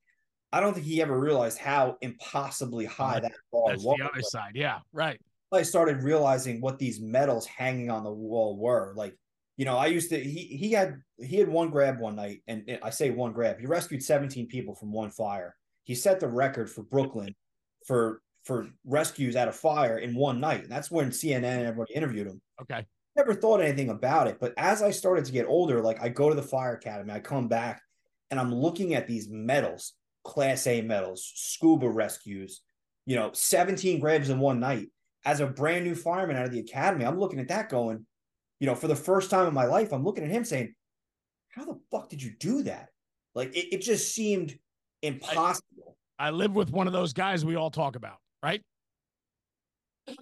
I don't think he ever realized how impossibly high that bar that's was. the other side. Yeah, right. I started realizing what these medals hanging on the wall were. Like, you know, I used to he he had he had one grab one night, and I say one grab. He rescued 17 people from one fire. He set the record for Brooklyn for for rescues out of fire in one night. And that's when CNN and everybody interviewed him. Okay. Never thought anything about it. But as I started to get older, like I go to the fire academy, I come back and I'm looking at these medals, class A medals, scuba rescues, you know, 17 graves in one night. As a brand new fireman out of the academy, I'm looking at that going, you know, for the first time in my life, I'm looking at him saying, How the fuck did you do that? Like it, it just seemed impossible. I, I live with one of those guys we all talk about, right?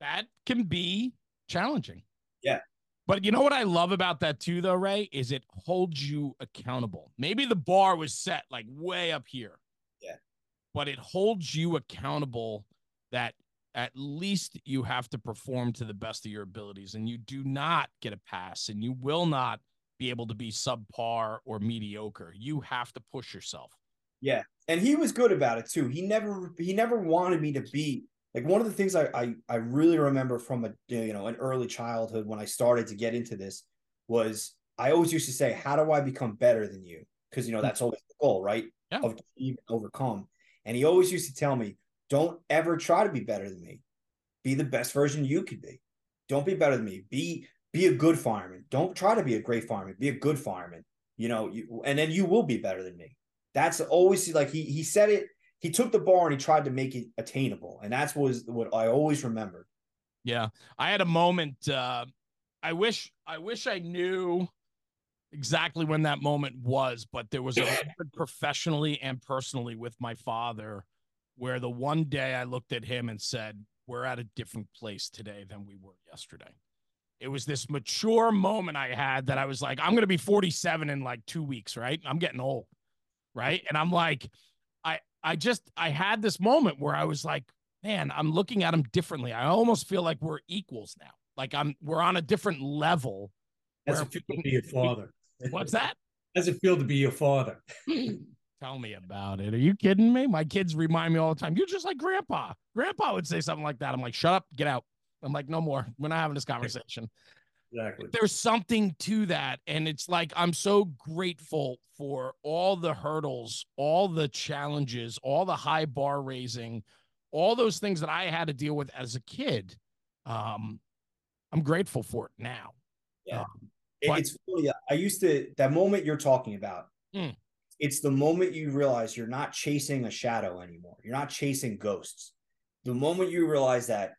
That can be challenging. Yeah. But you know what I love about that too, though, Ray, is it holds you accountable. Maybe the bar was set like way up here. Yeah. But it holds you accountable that at least you have to perform to the best of your abilities and you do not get a pass and you will not be able to be subpar or mediocre. You have to push yourself. Yeah. And he was good about it too. He never he never wanted me to be like one of the things I, I I really remember from a you know an early childhood when I started to get into this was I always used to say, How do I become better than you? Because you know hmm. that's always the goal, right? Yeah. Of even overcome. And he always used to tell me, Don't ever try to be better than me. Be the best version you could be. Don't be better than me. Be be a good fireman. Don't try to be a great fireman. Be a good fireman. You know, you, and then you will be better than me. That's always like he he said it he took the bar and he tried to make it attainable, and that's was what I always remembered. Yeah, I had a moment. Uh, I wish I wish I knew exactly when that moment was, but there was a professionally and personally with my father, where the one day I looked at him and said, "We're at a different place today than we were yesterday." It was this mature moment I had that I was like, "I'm going to be 47 in like two weeks, right? I'm getting old, right?" And I'm like I just I had this moment where I was like, man, I'm looking at him differently. I almost feel like we're equals now. Like I'm we're on a different level. Does it feel to be your father? What's that? Does it feel to be your father? Tell me about it. Are you kidding me? My kids remind me all the time. You're just like grandpa. Grandpa would say something like that. I'm like, shut up, get out. I'm like, no more. We're not having this conversation. Exactly. There's something to that. And it's like, I'm so grateful for all the hurdles, all the challenges, all the high bar raising, all those things that I had to deal with as a kid. Um, I'm grateful for it now. Yeah. Um, but, it's funny. I used to, that moment you're talking about, mm. it's the moment you realize you're not chasing a shadow anymore. You're not chasing ghosts. The moment you realize that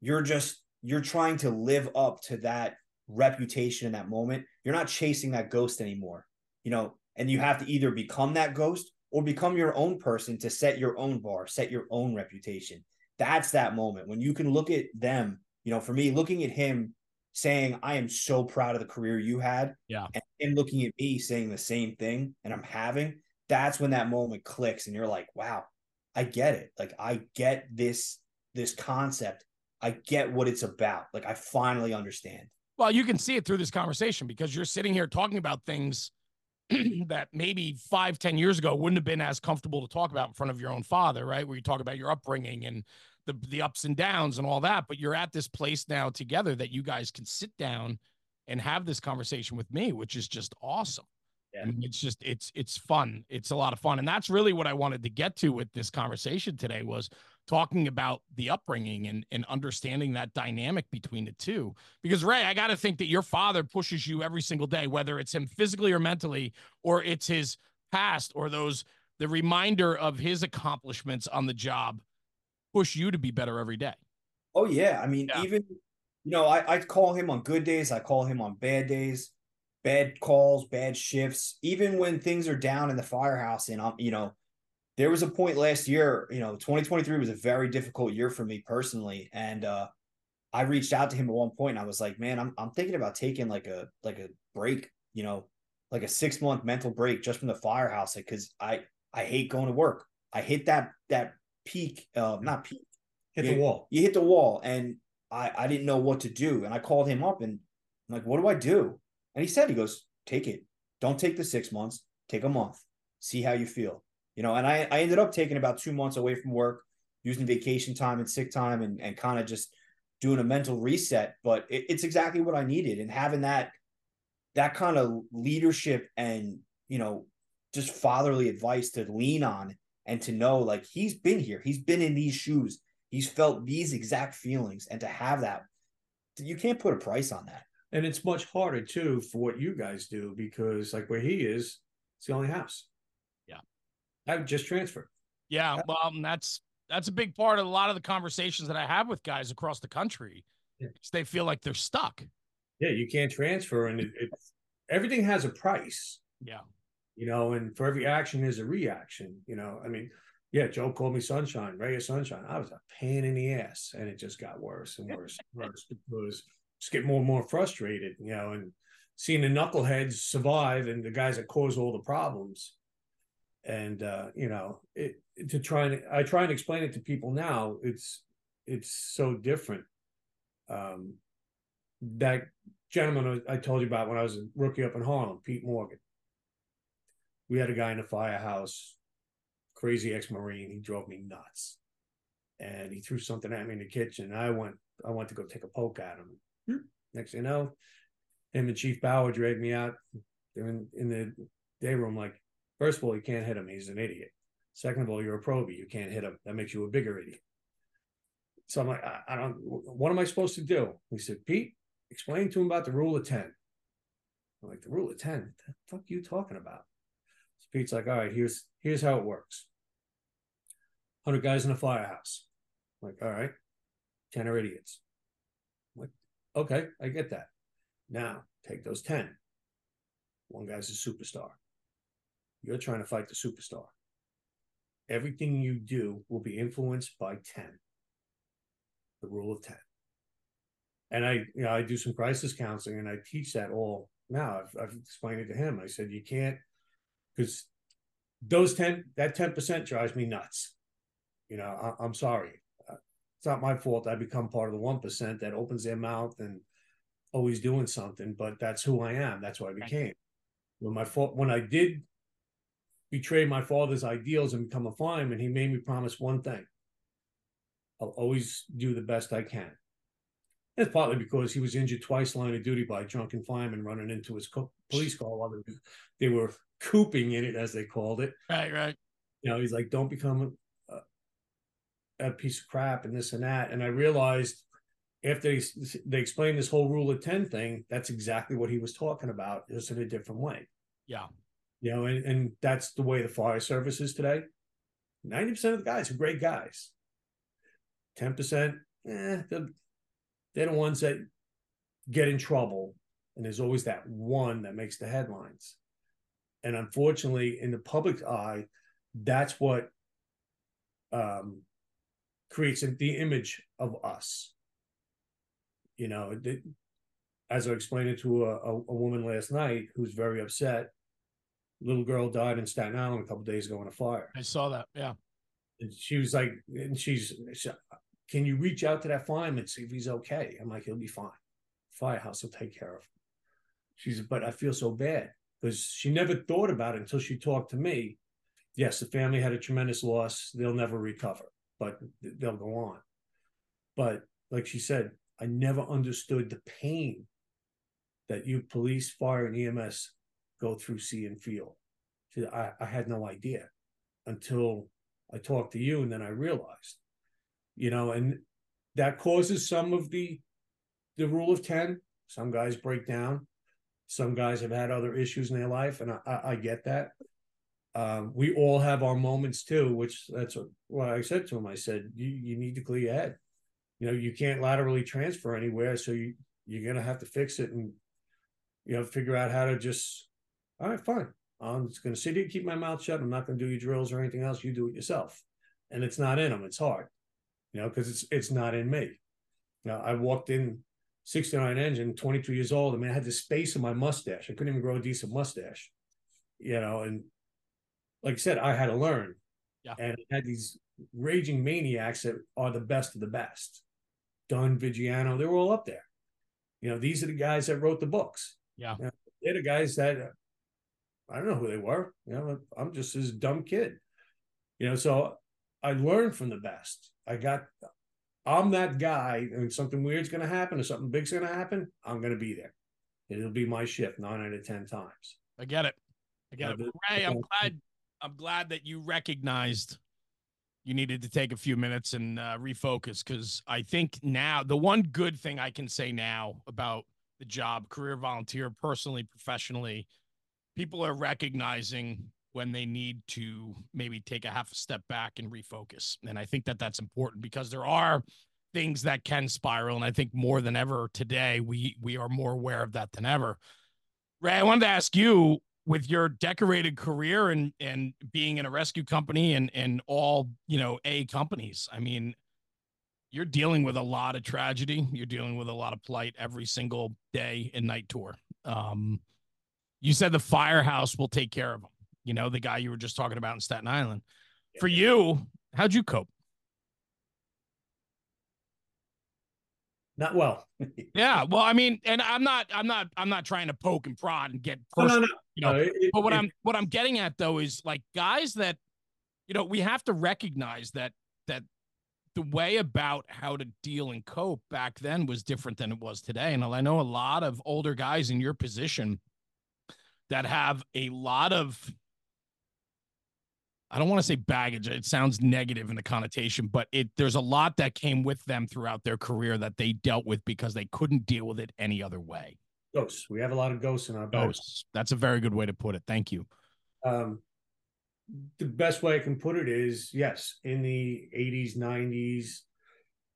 you're just you're trying to live up to that reputation in that moment. You're not chasing that ghost anymore, you know, and you have to either become that ghost or become your own person to set your own bar, set your own reputation. That's that moment when you can look at them, you know, for me, looking at him saying, I am so proud of the career you had. Yeah. And him looking at me saying the same thing and I'm having, that's when that moment clicks and you're like, wow, I get it. Like I get this this concept I get what it's about. Like I finally understand. Well, you can see it through this conversation because you're sitting here talking about things that maybe five, ten years ago wouldn't have been as comfortable to talk about in front of your own father, right? Where you talk about your upbringing and the the ups and downs and all that. But you're at this place now together that you guys can sit down and have this conversation with me, which is just awesome. Yeah. I mean, it's just it's it's fun. It's a lot of fun, and that's really what I wanted to get to with this conversation today was talking about the upbringing and, and understanding that dynamic between the two. Because, Ray, I got to think that your father pushes you every single day, whether it's him physically or mentally, or it's his past or those, the reminder of his accomplishments on the job push you to be better every day. Oh, yeah. I mean, yeah. even, you know, I, I call him on good days, I call him on bad days, bad calls, bad shifts, even when things are down in the firehouse and I'm, you know, there was a point last year, you know, 2023 was a very difficult year for me personally. And uh I reached out to him at one point and I was like, man, I'm I'm thinking about taking like a like a break, you know, like a six month mental break just from the firehouse. Like, cause I I hate going to work. I hit that that peak, uh not peak. Hit you, the wall. You hit the wall and I I didn't know what to do. And I called him up and I'm like, what do I do? And he said, he goes, take it. Don't take the six months, take a month. See how you feel you know, and I, I ended up taking about two months away from work, using vacation time and sick time and, and kind of just doing a mental reset. But it, it's exactly what I needed. And having that, that kind of leadership and, you know, just fatherly advice to lean on and to know like he's been here, he's been in these shoes, he's felt these exact feelings, and to have that, you can't put a price on that. And it's much harder too for what you guys do because, like where he is, it's the only house. I just transferred. Yeah, well, that's that's a big part of a lot of the conversations that I have with guys across the country. Yeah. They feel like they're stuck. Yeah, you can't transfer, and it, it everything has a price. Yeah, you know, and for every action is a reaction. You know, I mean, yeah, Joe called me sunshine, ray of sunshine. I was a pain in the ass, and it just got worse and worse and worse because just get more and more frustrated, you know, and seeing the knuckleheads survive and the guys that cause all the problems. And uh, you know, it to try and I try and explain it to people now, it's it's so different. Um that gentleman I told you about when I was a rookie up in Harlem, Pete Morgan. We had a guy in the firehouse, crazy ex-marine. He drove me nuts, and he threw something at me in the kitchen. I went, I went to go take a poke at him. Hmm. Next thing you know, him and Chief Bauer dragged me out. in, in the day room. Like, first of all, you can't hit him. He's an idiot. Second of all, you're a probie. You can't hit him. That makes you a bigger idiot. So I'm like, I, I don't. What am I supposed to do? He said, Pete, explain to him about the rule of ten. I'm like, the rule of ten. What the fuck are you talking about? So Pete's like, all right, here's here's how it works. Hundred guys in a firehouse. I'm like, all right, ten are idiots. I'm Like, okay, I get that. Now take those 10. One guy's a superstar. You're trying to fight the superstar. Everything you do will be influenced by 10. The rule of 10. And I, you know, I do some crisis counseling and I teach that all now. I've, I've explained it to him. I said, you can't, because those 10, that 10% drives me nuts. You know, I, I'm sorry uh, it's not my fault I become part of the one percent that opens their mouth and always doing something, but that's who I am. That's what I became. When my fault when I did betray my father's ideals and become a fireman, he made me promise one thing. I'll always do the best I can. That's partly because he was injured twice line of duty by a drunken fireman running into his co- police car while they were cooping in it, as they called it. Right, right. You know, he's like, don't become a piece of crap and this and that. And I realized after they, they explained this whole rule of 10 thing, that's exactly what he was talking about, just in a different way. Yeah. You know, and, and that's the way the fire service is today. 90% of the guys are great guys. 10%, eh, they're, the ones that get in trouble. And there's always that one that makes the headlines. And unfortunately, in the public eye, that's what um, creates the image of us. You know, as I explained it to a, a, woman last night who's very upset. Little girl died in Staten Island a couple days ago in a fire. I saw that. Yeah. And she was like, and she's, she, can you reach out to that fireman see if he's okay? I'm like, he'll be fine. Firehouse will take care of him. She's, but I feel so bad because she never thought about it until she talked to me. Yes, the family had a tremendous loss. They'll never recover but they'll go on. But like she said, I never understood the pain that you police, fire, and EMS go through, see, and feel. I, I had no idea until I talked to you, and then I realized, you know, and that causes some of the the rule of ten. Some guys break down. Some guys have had other issues in their life, and I, I, I get that um, we all have our moments too, which that's what I said to him. I said, you, you need to clear your head. You know, you can't laterally transfer anywhere. So you, you're going to have to fix it and, you know, figure out how to just, all right, fine. I'm just going to sit here, keep my mouth shut. I'm not going to do your drills or anything else. You do it yourself. And it's not in them. It's hard, you know, because it's, it's not in me. Now I walked in 69 engine, 22 years old. I mean, I had the space in my mustache. I couldn't even grow a decent mustache, you know, and like I said, I had to learn. Yeah. And I had these raging maniacs that are the best of the best. Dunn, Viggiano, they were all up there. You know, these are the guys that wrote the books. Yeah. You know, they're the guys that uh, I don't know who they were. You know, I'm just this dumb kid. You know, so I learned from the best. I got I'm that guy, and something weird's gonna happen or something big's gonna happen, I'm gonna be there. It'll be my shift nine out of ten times. I get it. I get it. Ray, I'm glad I'm glad that you recognized you needed to take a few minutes and uh, refocus because I think now the one good thing I can say now about the job, career volunteer, personally, professionally, people are recognizing when they need to maybe take a half a step back and refocus. And I think that that's important because there are things that can spiral. And I think more than ever today, we we are more aware of that than ever. Ray, I wanted to ask you with your decorated career and and being in a rescue company and and all you know a companies i mean you're dealing with a lot of tragedy you're dealing with a lot of plight every single day and night tour um you said the firehouse will take care of them you know the guy you were just talking about in staten island for you how'd you cope not well. yeah, well, I mean, and I'm not, I'm not, I'm not trying to poke and prod and get personal, no, no, no. you know. No, it, but what it, I'm, what I'm getting at though is like guys that, you know, we have to recognize that that the way about how to deal and cope back then was different than it was today. And I know a lot of older guys in your position that have a lot of I don't want to say baggage. It sounds negative in the connotation, but it there's a lot that came with them throughout their career that they dealt with because they couldn't deal with it any other way. Ghosts. We have a lot of ghosts in our ghosts. That's a very good way to put it. Thank you. Um, the best way I can put it is yes, in the 80s, 90s,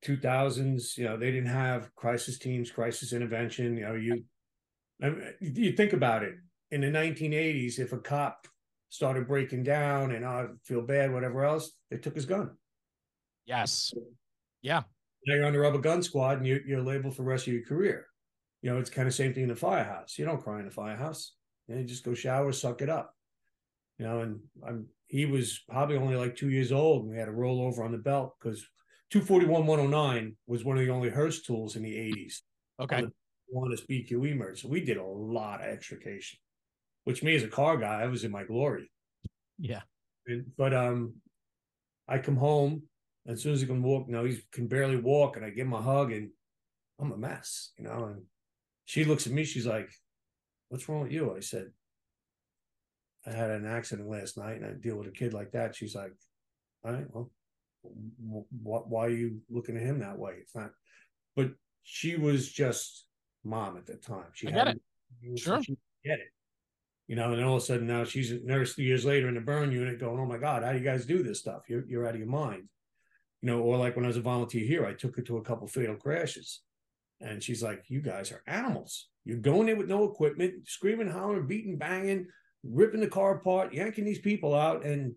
2000s, you know, they didn't have crisis teams, crisis intervention. You know, you I mean, you think about it in the 1980s, if a cop started breaking down and I feel bad, whatever else, they took his gun. Yes. Yeah. Now you're on the rubber gun squad and you're, you're labeled for the rest of your career. You know, it's kind of same thing in the firehouse. You don't cry in the firehouse. You, know, you just go shower, suck it up. You know, and I'm he was probably only like two years old and we had a rollover on the belt because 241 109 was one of the only Hurst tools in the 80s. Okay. One is BQE merge. So we did a lot of extrication which me as a car guy, I was in my glory. Yeah. But um, I come home as soon as he can walk. Now he can barely walk, and I give him a hug, and I'm a mess, you know. And she looks at me. She's like, "What's wrong with you?" I said, "I had an accident last night, and I deal with a kid like that." She's like, "All right, well, wh- why are you looking at him that way? It's not." But she was just mom at the time. She I had it. Sure. She get it you know, and then all of a sudden now she's a nurse years later in the burn unit going, oh my God, how do you guys do this stuff? You're, you're out of your mind. You know, or like when I was a volunteer here, I took her to a couple fatal crashes. And she's like, you guys are animals. You're going in with no equipment, screaming, hollering, beating, banging, ripping the car apart, yanking these people out. And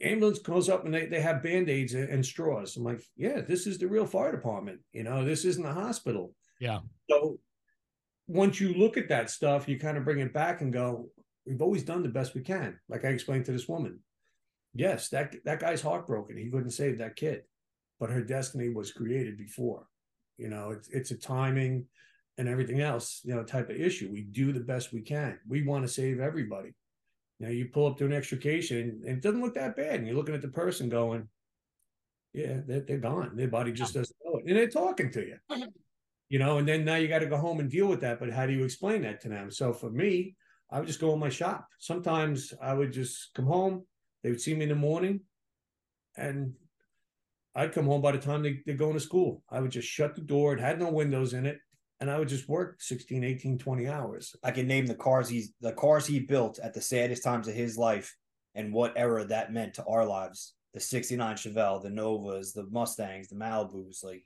ambulance goes up and they, they have band-aids and, and straws. I'm like, yeah, this is the real fire department. You know, this isn't a hospital. Yeah. So once you look at that stuff, you kind of bring it back and go, we've always done the best we can. Like I explained to this woman. Yes, that that guy's heartbroken. He couldn't save that kid, but her destiny was created before. You know, it's it's a timing and everything else, you know, type of issue. We do the best we can. We want to save everybody. You know, you pull up to an extrication and it doesn't look that bad. And you're looking at the person going, yeah, they're, they're gone. Their body just doesn't know it. And they're talking to you you know, and then now you got to go home and deal with that. But how do you explain that to them? So for me, I would just go in my shop. Sometimes I would just come home. They would see me in the morning, and I'd come home by the time they, they're going to school. I would just shut the door. It had no windows in it. And I would just work 16, 18, 20 hours. I can name the cars he's the cars he built at the saddest times of his life and what era that meant to our lives. The 69 Chevelle, the Novas, the Mustangs, the Malibus, like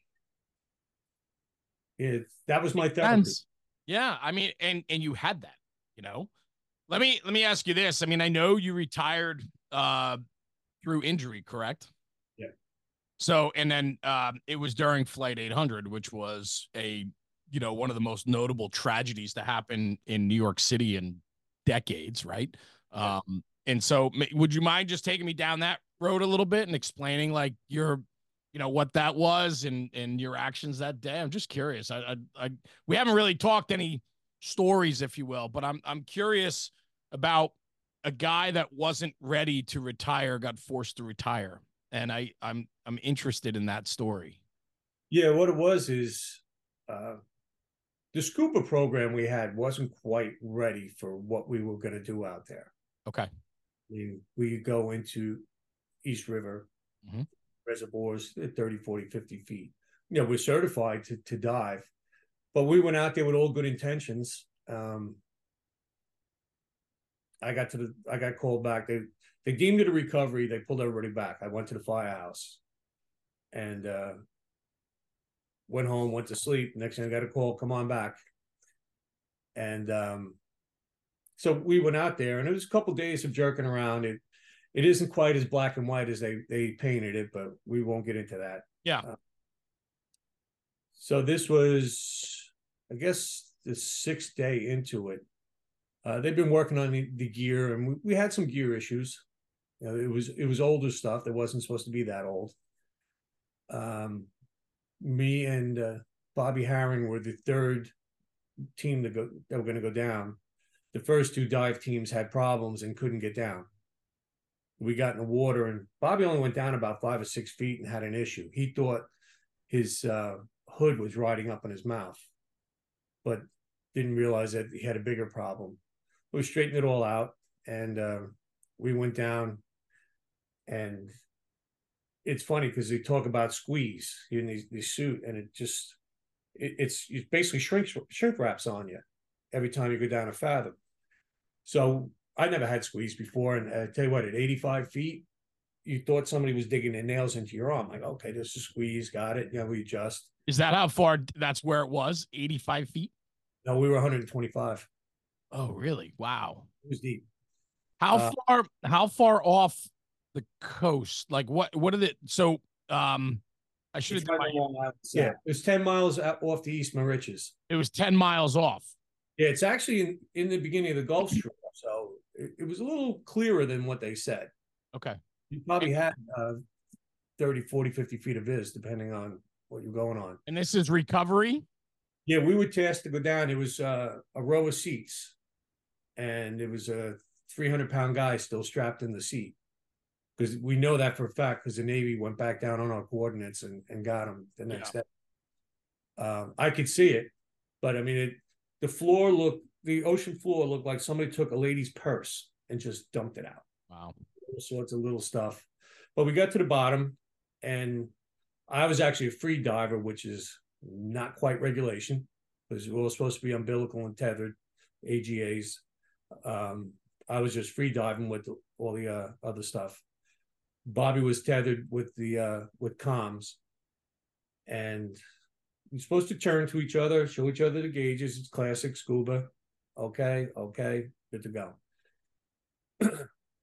it, that was my therapy. Yeah, I mean, and and you had that, you know. Let me let me ask you this. I mean, I know you retired uh through injury, correct? Yeah. So, and then um, it was during Flight 800, which was a you know one of the most notable tragedies to happen in New York City in decades, right? Yeah. Um, and so, would you mind just taking me down that road a little bit and explaining like your you know what that was and and your actions that day. I'm just curious. I, I i, we haven't really talked any stories if you will but i'm i'm curious about a guy that wasn't ready to retire got forced to retire. And i i'm i'm interested in that story. Yeah what it was is uh the scuba program we had wasn't quite ready for what we were going to do out there. Okay. I mean, we go into East River Mhm. Reservoirs at 30, 40, 50 feet. You know, we're certified to, to dive, but we went out there with all good intentions. Um, I got to the, I got called back. They, they deemed it a recovery. They pulled everybody back. I went to the firehouse and, uh, went home, went to sleep. Next thing I got a call, come on back. And, um, so we went out there and it was a couple days of jerking around. It, it isn't quite as black and white as they they painted it, but we won't get into that. Yeah. Uh, so this was, I guess, the sixth day into it. Uh, they've been working on the, the gear, and we, we had some gear issues. You know, it was it was older stuff that wasn't supposed to be that old. Um, me and uh, Bobby Harron were the third team to go that were going to go down. The first two dive teams had problems and couldn't get down we got in the water and Bobby only went down about five or six feet and had an issue. He thought his uh, hood was riding up in his mouth, but didn't realize that he had a bigger problem. We straightened it all out and uh, we went down. And it's funny because they talk about squeeze in the, the suit, and it just it, it's it basically shrink shrink wraps on you every time you go down a fathom. So I never had squeeze before, and I tell you what, at 85 feet, you thought somebody was digging their nails into your arm. Like, okay, this is squeeze, got it. Yeah, we adjust. Is that how far? That's where it was. 85 feet. No, we were 125. Oh, really? Wow. It was deep. How Uh, far? How far off the coast? Like what? What are the? So, um, I should have It's done my. along Island Yeah, it was 10 miles out off the East Moriches. It was 10 miles off. Yeah, it's actually in, in the beginning of the Gulf Stream. It, it was a little clearer than what they said. Okay. You probably had uh, 30, 40, 50 feet of viz, depending on what you're going on. And this is recovery. Yeah, we were tasked to go down. It was uh, a row of seats, and it was a 300 pound guy still strapped in the seat. Because we know that for a fact, because the Navy went back down on our coordinates and, and got him the next day. Um, I could see it, but I mean, it, the floor looked, the ocean floor looked like somebody took a lady's purse and just dumped it out Wow. all sorts of little stuff. But we got to the bottom, and I was actually a free diver, which is not quite regulation because we were supposed to be umbilical and tethered, AGAs. Um, I was just free diving with all the uh, other stuff. Bobby was tethered with the uh, with comms, and you're supposed to turn to each other, show each other the gauges. It's classic scuba. Okay, okay, good to go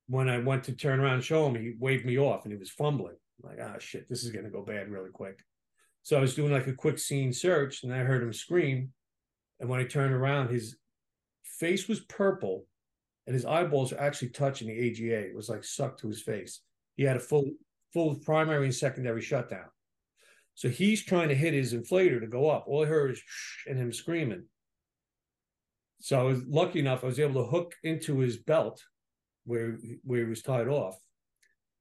when I went to turn around and show him, he waved me off and he was fumbling. I'm like, ah, shit, this is going to go bad really quick. So I was doing like a quick scene search and I heard him scream. And when I turned around, his face was purple and his eyeballs were actually touching the AGA. It was like sucked to his face. He had a full, full primary and secondary shutdown. So he's trying to hit his inflator to go up. All I heard is and him screaming. So I was lucky enough, I was able to hook into his belt where where he was tied off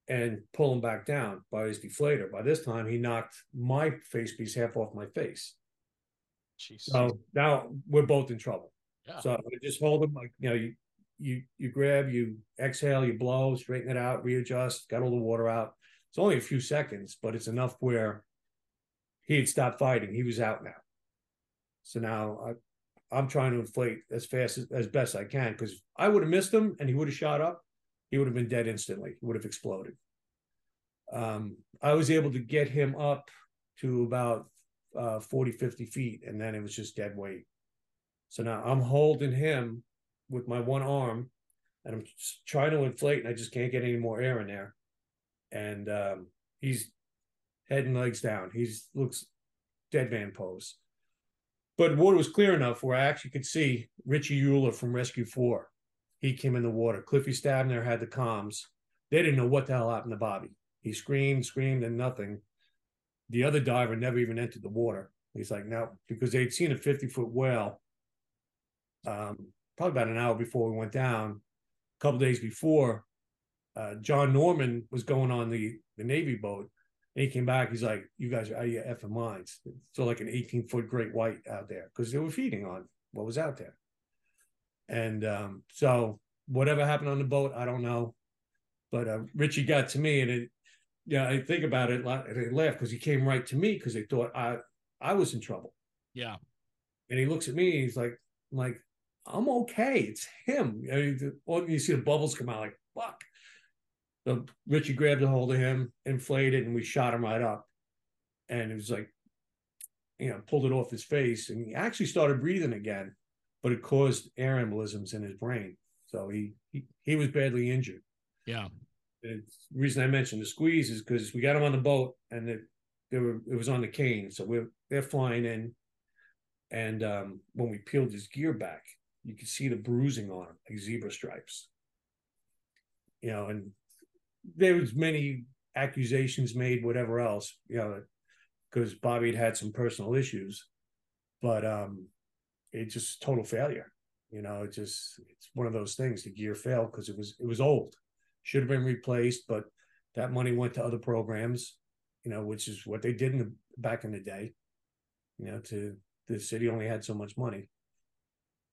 and pull him back down by his deflator. By this time, he knocked my face piece half off my face. Jesus. So now we're both in trouble. Yeah. So I just hold him like you know you you you grab you exhale you blow straighten it out readjust got all the water out. It's only a few seconds, but it's enough where he had stopped fighting. He was out now. So now I I'm trying to inflate as fast as, as best I can because I would have missed him and he would have shot up. He would have been dead instantly. He would have exploded. Um, I was able to get him up to about uh, 40, 50 feet, and then it was just dead weight. So now I'm holding him with my one arm and I'm trying to inflate, and I just can't get any more air in there. And um, he's head and legs down. He's looks dead man pose. But water was clear enough where I actually could see Richie Euler from Rescue Four. He came in the water. Cliffy Stabner had the comms. They didn't know what the hell happened to Bobby. He screamed, screamed, and nothing. The other diver never even entered the water. He's like, no, because they'd seen a 50 foot whale um, probably about an hour before we went down. A couple days before, uh, John Norman was going on the, the Navy boat. And he came back. He's like, "You guys are out of your effing minds." So like an 18 foot great white out there because they were feeding on what was out there. And um, so whatever happened on the boat, I don't know. But uh, Richie got to me, and it, yeah, I think about it, and I laugh because he came right to me because they thought I I was in trouble. Yeah. And he looks at me, he's like, I'm like, I'm okay. It's him. I mean, the, you see the bubbles come out, like fuck. So Richie grabbed a hold of him, inflated, and we shot him right up. And it was like, you know, pulled it off his face, and he actually started breathing again, but it caused air embolisms in his brain. So he he, he was badly injured. Yeah. The reason I mentioned the squeeze is because we got him on the boat, and it, they were it was on the cane, so we're they're flying in, and um, when we peeled his gear back, you could see the bruising on him, like zebra stripes. You know, and there was many accusations made, whatever else, you know, because Bobby had had some personal issues, but um, it just total failure. You know, it just it's one of those things. The gear failed because it was it was old, should have been replaced, but that money went to other programs, you know, which is what they did in the, back in the day. You know, to the city only had so much money,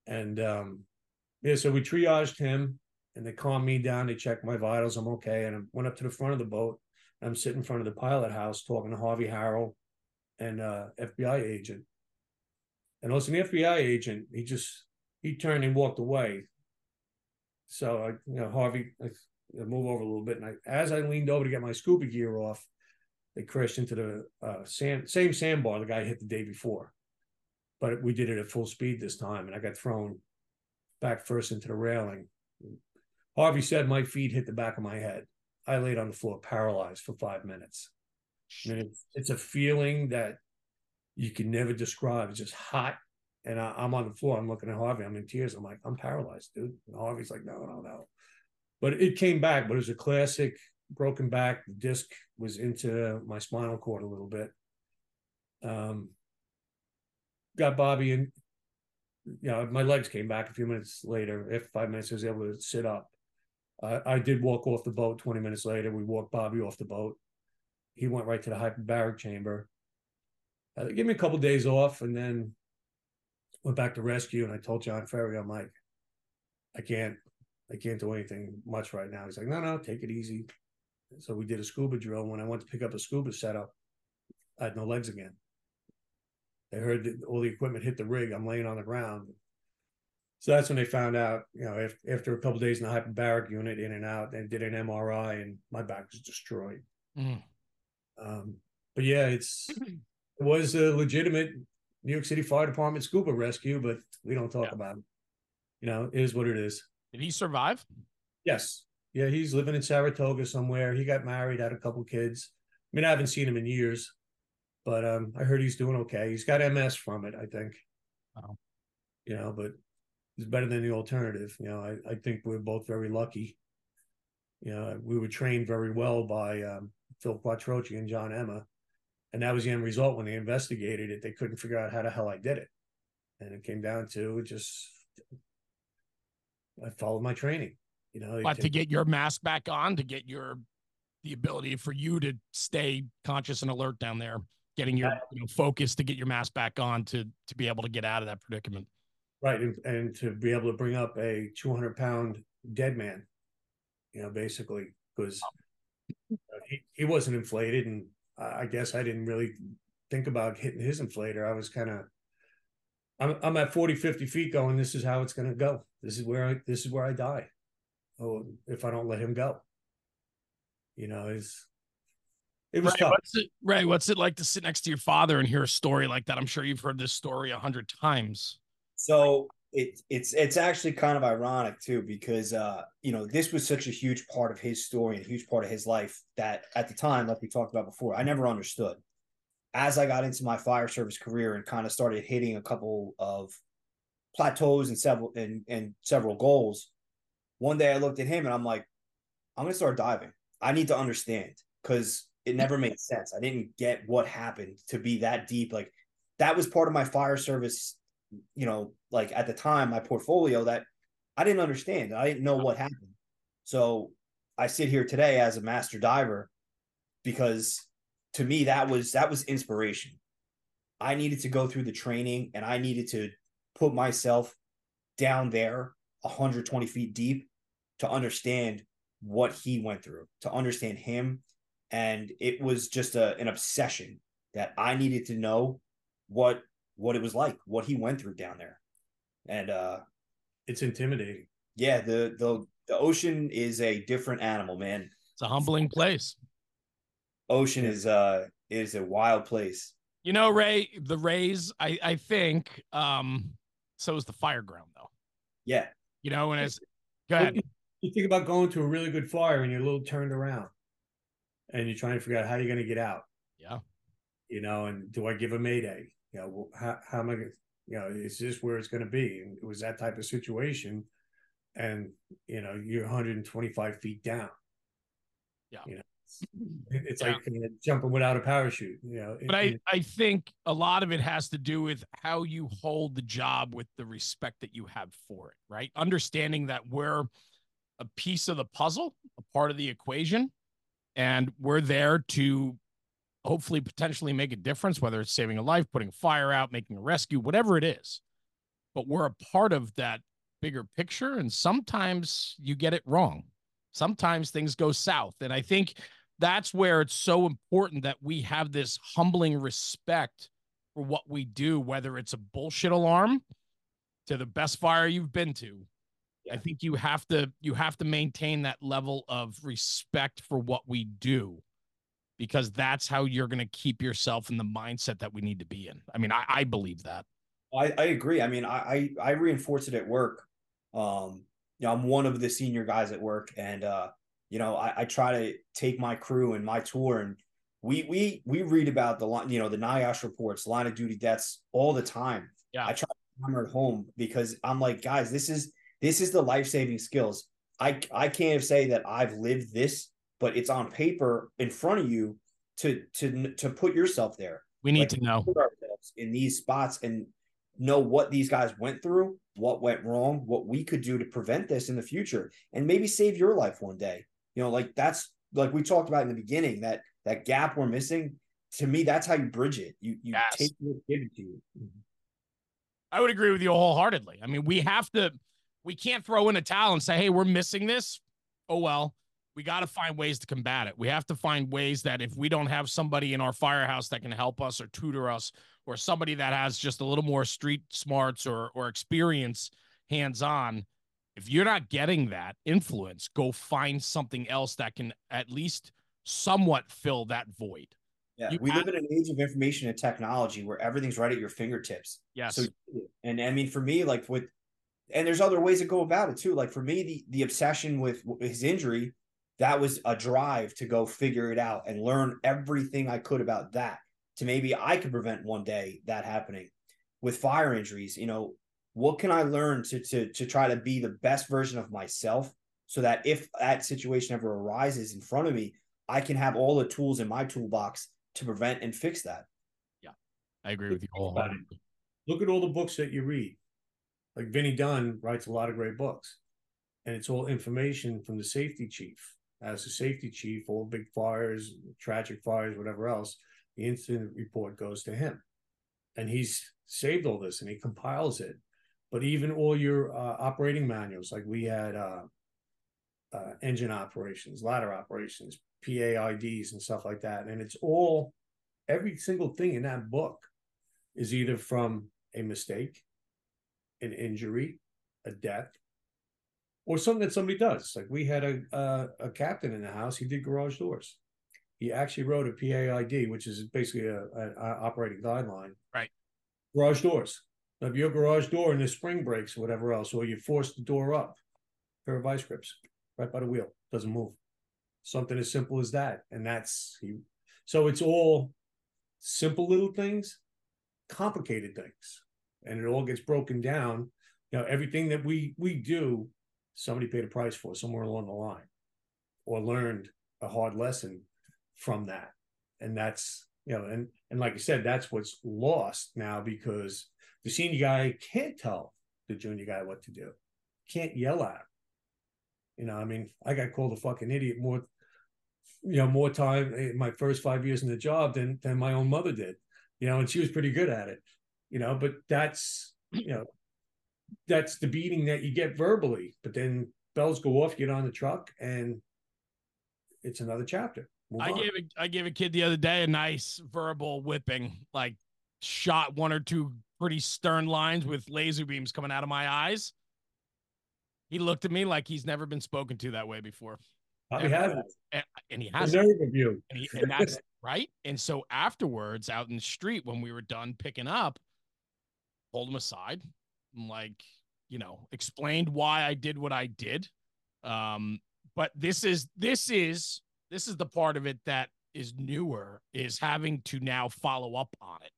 and um, yeah, so we triaged him and they calmed me down. They checked my vitals. I'm okay. And I went up to the front of the boat. I'm sitting in front of the pilot house talking to Harvey Harrell and uh, FBI agent. And listen, the FBI agent, he just he turned and walked away. So I, you know, Harvey, I, move over a little bit, and I, as I leaned over to get my scuba gear off, they crashed into the uh, sand, same sandbar the guy hit the day before, but we did it at full speed this time, and I got thrown back first into the railing. Harvey said my feet hit the back of my head. I laid on the floor paralyzed for five minutes. I mean, it's, it's a feeling that you can never describe. It's just hot. And I, am on the floor. I'm looking at Harvey. I'm in tears. I'm like, I'm paralyzed, dude. And Harvey's like, no, no, no. But it came back. But it was a classic broken back. The disc was into my spinal cord a little bit. Um, got Bobby and you know, my legs came back a few minutes later. If five minutes, I was able to sit up. Uh, I did walk off the boat 20 minutes later. We walked Bobby off the boat. He went right to the hyperbaric chamber. Uh, gave me a couple days off and then went back to rescue. And I told John Ferry, I'm like, I can't, I can't do anything much right now. He's like, no, no, take it easy. So we did a scuba drill. When I went to pick up a scuba setup, I had no legs again. They heard that all the equipment hit the rig. I'm laying on the ground. So that's when they found out, you know, if, after a couple days in the hyperbaric unit, in and out, and did an MRI, and my back was destroyed. Mm. Um, but yeah, it's it was a legitimate New York City Fire Department scuba rescue, but we don't talk yeah. about it. You know, it is what it is. Did he survive? Yes. Yeah, he's living in Saratoga somewhere. He got married, had a couple kids. I mean, I haven't seen him in years, but um, I heard he's doing okay. He's got MS from it, I think. Wow. You know, but is better than the alternative. You know, I, I think we're both very lucky. You know, we were trained very well by um, Phil Quattrochi and John Emma. And that was the end result when they investigated it. They couldn't figure out how the hell I did it. And it came down to just, I followed my training, you know. But to get your mask back on, to get your, the ability for you to stay conscious and alert down there, getting your you know, focus to get your mask back on to, to be able to get out of that predicament. Right, and, and to be able to bring up a 200 pound dead man, you know, basically because uh, he, he wasn't inflated, and I guess I didn't really think about hitting his inflator. I was kind of, I'm I'm at 40, 50 feet going. This is how it's going to go. This is where I this is where I die. Oh, if I don't let him go, you know, is it was Ray, tough. What's it, Ray, what's it like to sit next to your father and hear a story like that? I'm sure you've heard this story a hundred times. So it, it's it's actually kind of ironic too because uh, you know this was such a huge part of his story and a huge part of his life that at the time, like we talked about before, I never understood. As I got into my fire service career and kind of started hitting a couple of plateaus and several and, and several goals, one day I looked at him and I'm like, I'm gonna start diving. I need to understand because it never made sense. I didn't get what happened to be that deep. Like that was part of my fire service you know, like at the time, my portfolio that I didn't understand. I didn't know what happened. So I sit here today as a master diver because to me that was that was inspiration. I needed to go through the training and I needed to put myself down there 120 feet deep to understand what he went through, to understand him. And it was just a, an obsession that I needed to know what what it was like, what he went through down there. And uh it's intimidating. Yeah, the the the ocean is a different animal, man. It's a humbling place. Ocean is uh is a wild place. You know, Ray, the Rays, I I think um so is the fire ground though. Yeah. You know, and as go ahead. You think about going to a really good fire and you're a little turned around and you're trying to figure out how you're going to get out. Yeah. You know, and do I give a mayday? You know, how, how am I going to, you know, is this where it's going to be? And it was that type of situation. And, you know, you're 125 feet down. Yeah. You know, it's yeah. like jumping without a parachute, you know. But I, I think a lot of it has to do with how you hold the job with the respect that you have for it, right? Understanding that we're a piece of the puzzle, a part of the equation, and we're there to hopefully potentially make a difference, whether it's saving a life, putting a fire out, making a rescue, whatever it is. But we're a part of that bigger picture. And sometimes you get it wrong. Sometimes things go south. And I think that's where it's so important that we have this humbling respect for what we do, whether it's a bullshit alarm to the best fire you've been to. Yeah. I think you have to you have to maintain that level of respect for what we do because that's how you're going to keep yourself in the mindset that we need to be in. I mean, I, I believe that. I, I agree. I mean, I, I, I reinforce it at work. Um, you know, I'm one of the senior guys at work, and uh, you know, I, I try to take my crew and my tour, and we we we read about the line, you know the NIOSH reports, line of duty deaths all the time. Yeah, I try to hammer it home because I'm like, guys, this is this is the life saving skills. I I can't say that I've lived this, but it's on paper in front of you to to to put yourself there. We need like, to know ourselves in these spots and know what these guys went through, what went wrong, what we could do to prevent this in the future, and maybe save your life one day. You know, like that's like we talked about in the beginning that that gap we're missing. To me, that's how you bridge it. You you yes. take what's given to you. Mm-hmm. I would agree with you wholeheartedly. I mean, we have to, we can't throw in a towel and say, "Hey, we're missing this." Oh well, we got to find ways to combat it. We have to find ways that if we don't have somebody in our firehouse that can help us or tutor us, or somebody that has just a little more street smarts or or experience hands on, if you're not getting that influence, go find something else that can at least somewhat fill that void. Yeah, you we live in an age of information and technology where everything's right at your fingertips. Yes. So, and I mean, for me, like with, and there's other ways to go about it too. Like for me, the the obsession with his injury that was a drive to go figure it out and learn everything I could about that to maybe I could prevent one day that happening with fire injuries. You know, what can I learn to to to try to be the best version of myself so that if that situation ever arises in front of me, I can have all the tools in my toolbox to prevent and fix that. Yeah, I agree with you all. Look at all the books that you read. Like Vinny Dunn writes a lot of great books, and it's all information from the safety chief as a safety chief, all big fires, tragic fires, whatever else, the incident report goes to him. And he's saved all this and he compiles it. But even all your uh, operating manuals, like we had uh, uh, engine operations, ladder operations, PAIDs, and stuff like that. And it's all, every single thing in that book is either from a mistake, an injury, a death, or something that somebody does. Like we had a, a, a captain in the house. He did garage doors. He actually wrote a PAID, which is basically a, an operating guideline. Right. Garage doors. Now, if your garage door and the spring breaks or whatever else, or you force the door up, pair of vice grips right by the wheel doesn't move. Something as simple as that, and that's he. So it's all simple little things, complicated things, and it all gets broken down. You know, everything that we we do somebody paid a price for somewhere along the line or learned a hard lesson from that. And that's you know and and like i said that's what's lost now because the senior guy can't tell the junior guy what to do. Can't yell at him. You know i mean i got called a fucking idiot more you know more time in my first five years in the job than than my own mother did you know and she was pretty good at it you know but that's you know that's the beating that you get verbally. But then bells go off, get on the truck, and it's another chapter. Move I on. gave a, I gave a kid the other day a nice verbal whipping, like shot one or two pretty stern lines with laser beams coming out of my eyes. He looked at me like he's never been spoken to that way before, Probably haven't. and, and he has, nerve of you. and, he, and that's right. And so afterwards, out in the street, when we were done picking up, pulled him aside, like you know, explained why I did what I did. Um, but this is this is this is the part of it that is newer is having to now follow up on it.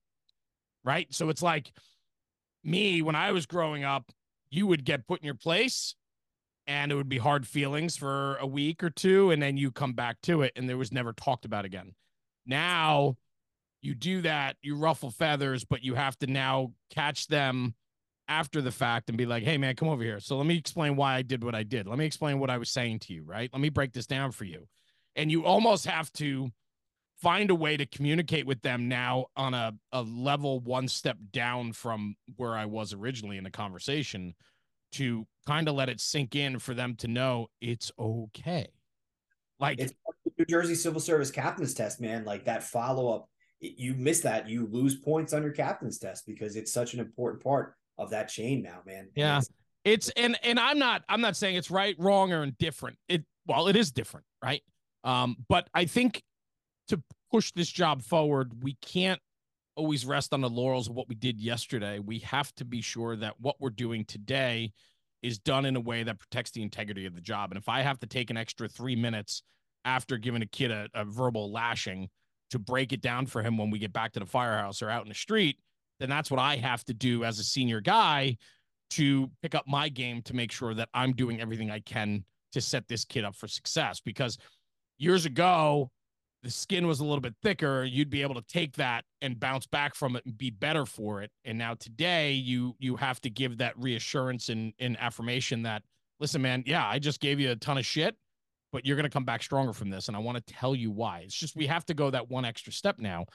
Right. So it's like me when I was growing up, you would get put in your place and it would be hard feelings for a week or two and then you come back to it and there was never talked about again. Now you do that, you ruffle feathers, but you have to now catch them after the fact and be like, hey, man, come over here. So let me explain why I did what I did. Let me explain what I was saying to you, right? Let me break this down for you. And you almost have to find a way to communicate with them now on a, a level one step down from where I was originally in the conversation to kind of let it sink in for them to know it's okay. Like, It's the New Jersey Civil Service captain's test, man. Like that follow up, you miss that, you lose points on your captain's test because it's such an important part of that chain now, man. Yeah. it's- it's and and i'm not i'm not saying it's right wrong or indifferent it well it is different right um but i think to push this job forward we can't always rest on the laurels of what we did yesterday we have to be sure that what we're doing today is done in a way that protects the integrity of the job and if i have to take an extra three minutes after giving a kid a, a verbal lashing to break it down for him when we get back to the firehouse or out in the street then that's what i have to do as a senior guy to pick up my game to make sure that I'm doing everything I can to set this kid up for success. Because years ago, the skin was a little bit thicker. You'd be able to take that and bounce back from it and be better for it. And now today, you you have to give that reassurance and, and affirmation that listen, man, yeah, I just gave you a ton of shit, but you're gonna come back stronger from this. And I want to tell you why. It's just we have to go that one extra step now.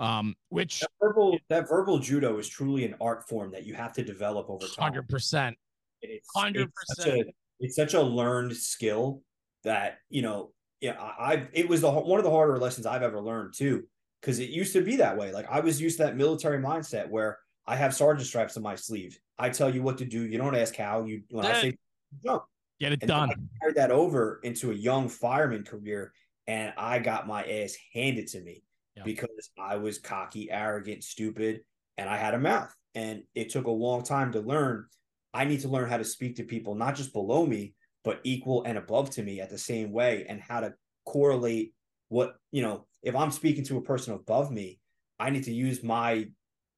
Um, which that verbal that verbal judo is truly an art form that you have to develop over time. hundred percent, It's hundred percent. a it's such a learned skill that you know yeah I, I it was the one of the harder lessons I've ever learned too because it used to be that way. Like I was used to that military mindset where I have sergeant stripes on my sleeve. I tell you what to do. You don't ask how. You when I say jump. Get it and done. I carried that over into a young fireman career and I got my ass handed to me Because I was cocky arrogant stupid and I had a mouth. And it took a long time to learn. I need to learn how to speak to people, not just below me, but equal and above to me at the same way, and how to correlate what, you know, if I'm speaking to a person above me, I need to use my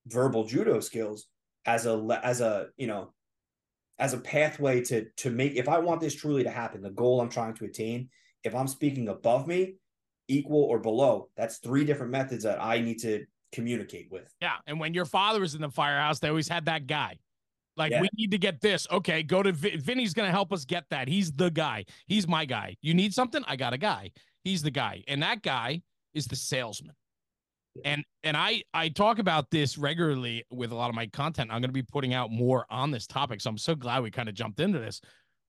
verbal judo skills as a, as a, you know, as a pathway to, to make, if I want this truly to happen, the goal I'm trying to attain, if I'm speaking above me, equal or below, that's three different methods that I need to communicate with. Yeah. And when your father was in the firehouse, they always had that guy. Like, Yeah. we need to get this. Okay, go to Vin- Vinny's going to help us get that. He's the guy. He's my guy. You need something? I got a guy. He's the guy. And that guy is the salesman. And and I I talk about this regularly with a lot of my content. I'm going to be putting out more on this topic. So I'm so glad we kind of jumped into this.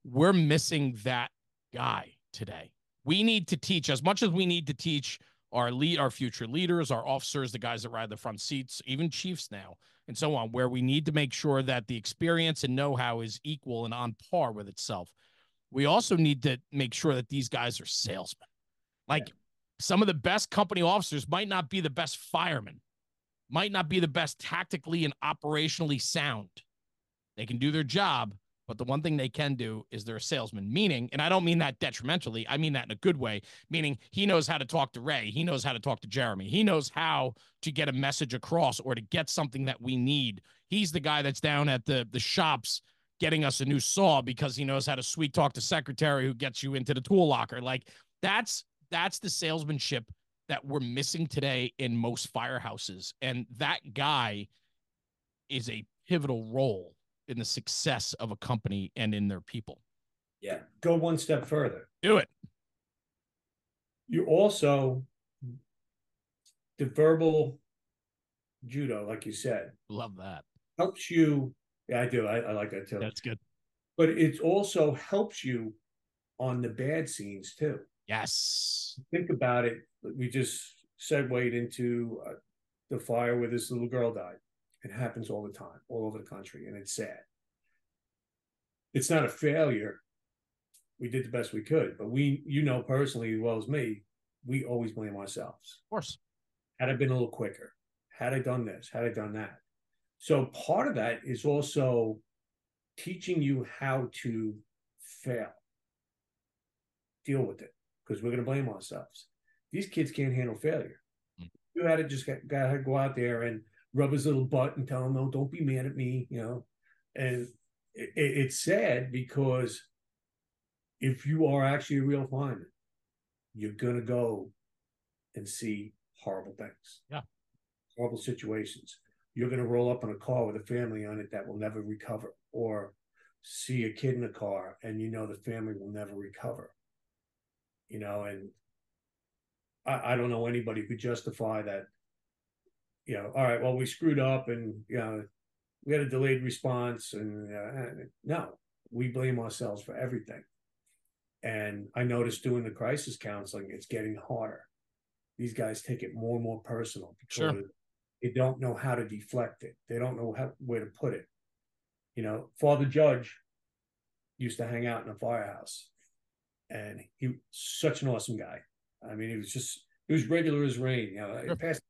We're missing that guy today. We need to teach as much as we need to teach our lead, our future leaders, our officers, the guys that ride the front seats, even chiefs now, and so on, where we need to make sure that the experience and know-how is equal and on par with itself. We also need to make sure that these guys are salesmen. Like some of the best company officers might not be the best firemen, might not be the best tactically and operationally sound. They can do their job, but the one thing they can do is they're a salesman. Meaning, and I don't mean that detrimentally, I mean that in a good way, meaning he knows how to talk to Ray, he knows how to talk to Jeremy, he knows how to get a message across or to get something that we need. He's the guy that's down at the the shops getting us a new saw because he knows how to sweet talk the secretary who gets you into the tool locker. Like that's that's the salesmanship that we're missing today in most firehouses. And that guy is a pivotal role in the success of a company and in their people. Yeah. Go one step further. Do it. You also the verbal judo, like you said, Love that. helps you. Yeah, I do. I, I like that too. That's good. but it also helps you on the bad scenes too. Yes. Think about it. We just segued into uh, the fire where this little girl died. It happens all the time, all over the country, and it's sad. It's not a failure. We did the best we could, but we, you know, personally as well as me, we always blame ourselves. Of course. Had I been a little quicker, had I done this, had I done that. So part of that is also teaching you how to fail, deal with it, because we're going to blame ourselves. These kids can't handle failure. Mm. You had to just get, got to go out there and rub his little butt and tell him, no, don't be mad at me, you know. And it, it's sad because if you are actually a real fireman, you're going to go and see horrible things. Yeah. Horrible situations. You're going to roll up in a car with a family on it that will never recover, or see a kid in a car and you know the family will never recover. You know, and I, I don't know anybody who could justify that. You know, all right, well, we screwed up and, you know, we had a delayed response. And uh, no, we blame ourselves for everything. And I noticed doing the crisis counseling, it's getting harder. These guys take it more and more personal because sure. they don't know how to deflect it. They don't know how, where to put it. You know, Father Judge used to hang out in a firehouse, and he was such an awesome guy. I mean, he was just he was regular as rain. You know, sure. pass,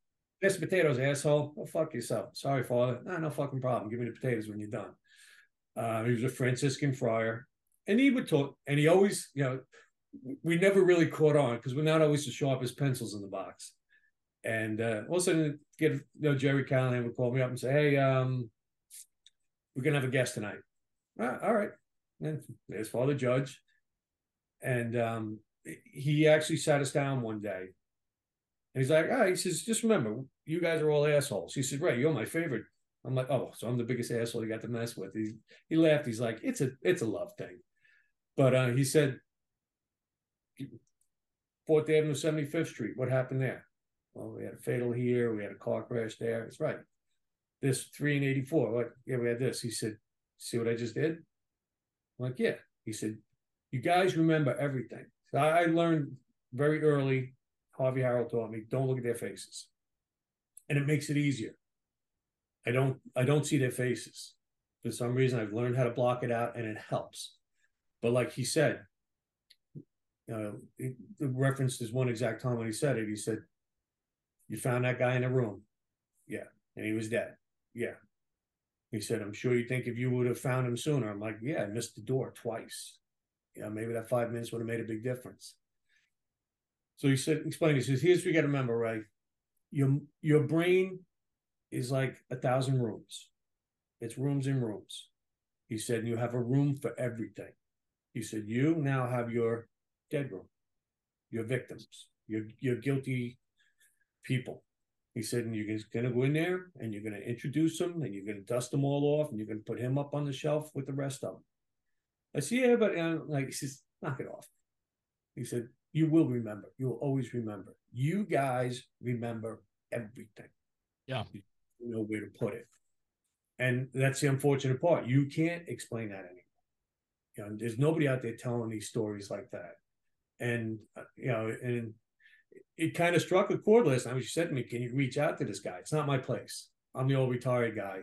pass the potatoes, asshole. Oh fuck yourself. Sorry, Father. No, no fucking problem. Give me the potatoes when you're done. Uh, he was a Franciscan friar, and he would talk, and he always, you know, we never really caught on because we're not always the sharpest pencils in the box. And uh, all of a sudden, get you know, Jerry Callahan would call me up and say, "Hey, um, we're gonna have a guest tonight." Ah, all right, and there's Father Judge, and um, he actually sat us down one day. And he's like, "Ah," he says, "Just remember, you guys are all assholes." He said, "Right, you're my favorite." I'm like, "Oh, so I'm the biggest asshole you got to mess with." He he laughed. He's like, "It's a it's a love thing," but uh, he said, Fourth Avenue, 75th Street. What happened there? Well, we had a fatal here. We had a car crash there. It's right. This three and 84. What? Yeah, we had this. He said, See what I just did? I'm like, yeah. He said, You guys remember everything. So I, I learned very early, Harvey Harold taught me, don't look at their faces. And it makes it easier. I don't I don't see their faces. For some reason, I've learned how to block it out and it helps. But like he said, uh, the reference is one exact time when he said it. He said, "You found that guy in the room, yeah, and he was dead, yeah." He said, "I'm sure you think if you would have found him sooner." I'm like, "Yeah, I missed the door twice. Yeah, maybe that five minutes would have made a big difference." So he said, "Explain." He says, "Here's what you got to remember, Ray. Your your brain is like a thousand rooms. It's rooms and rooms." He said, "You have a room for everything." He said, "You now have your dead room. You're victims. You're you're guilty people. He said, and you're going to go in there and you're going to introduce them and you're going to dust them all off and you're going to put him up on the shelf with the rest of them. I said, yeah, but uh, like he says, knock it off. He said, you will remember. You will always remember. You guys remember everything. Yeah. You know where to put it. And that's the unfortunate part. You can't explain that anymore. You know, there's nobody out there telling these stories like that and uh, you know, and it kind of struck a chord last time. She said to me, "Can you reach out to this guy? It's not my place. I'm the old retired guy,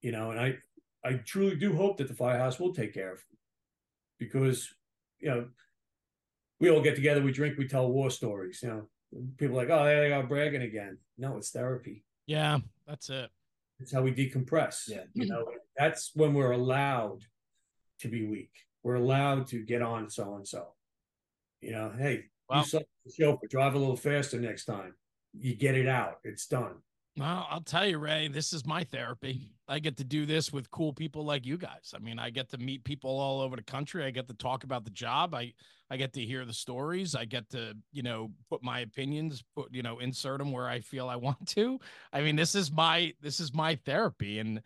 you know." And I, I truly do hope that the firehouse will take care of him, because you know, we all get together, we drink, we tell war stories. You know, people like, "Oh, there they are bragging again." No, it's therapy. Yeah, that's it. It's how we decompress. Yeah, you know, that's when we're allowed to be weak. We're allowed to get on so and so you know, hey, well, you the chauffeur, drive a little faster next time. You get it out. It's done. Well, I'll tell you, Ray, this is my therapy. I get to do this with cool people like you guys. I mean, I get to meet people all over the country. I get to talk about the job. I I get to hear the stories. I get to, you know, put my opinions, put, you know, insert them where I feel I want to. I mean, this is my this is my therapy and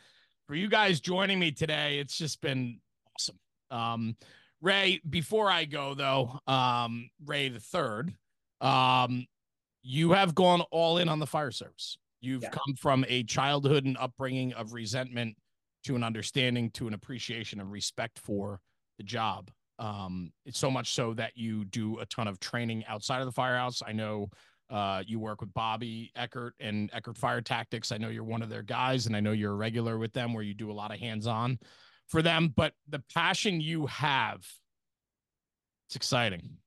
for you guys joining me today, it's just been awesome. Um Ray, before I go though, um, Ray the third, um, you have gone all in on the fire service. You've yeah. come from a childhood and upbringing of resentment to an understanding, to an appreciation and respect for the job. Um, it's so much so that you do a ton of training outside of the firehouse. I know uh, you work with Bobby Eckert and Eckert Fire Tactics. I know you're one of their guys, and I know you're a regular with them where you do a lot of hands on for them. But the passion you have, it's exciting.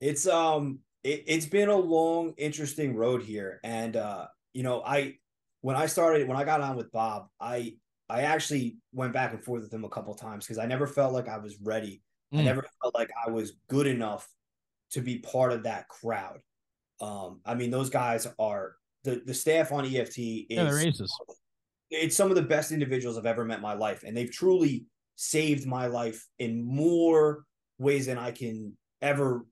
It's um it, it's been a long, interesting road here. And uh, you know, I when I started when I got on with Bob, I I actually went back and forth with him a couple times because I never felt like I was ready. Mm. I hmm. never felt like I was good enough to be part of that crowd. Um, I mean, those guys are the the staff on EFT is yeah, they're aces. It's some of the best individuals I've ever met in my life, and they've truly saved my life in more ways than I can ever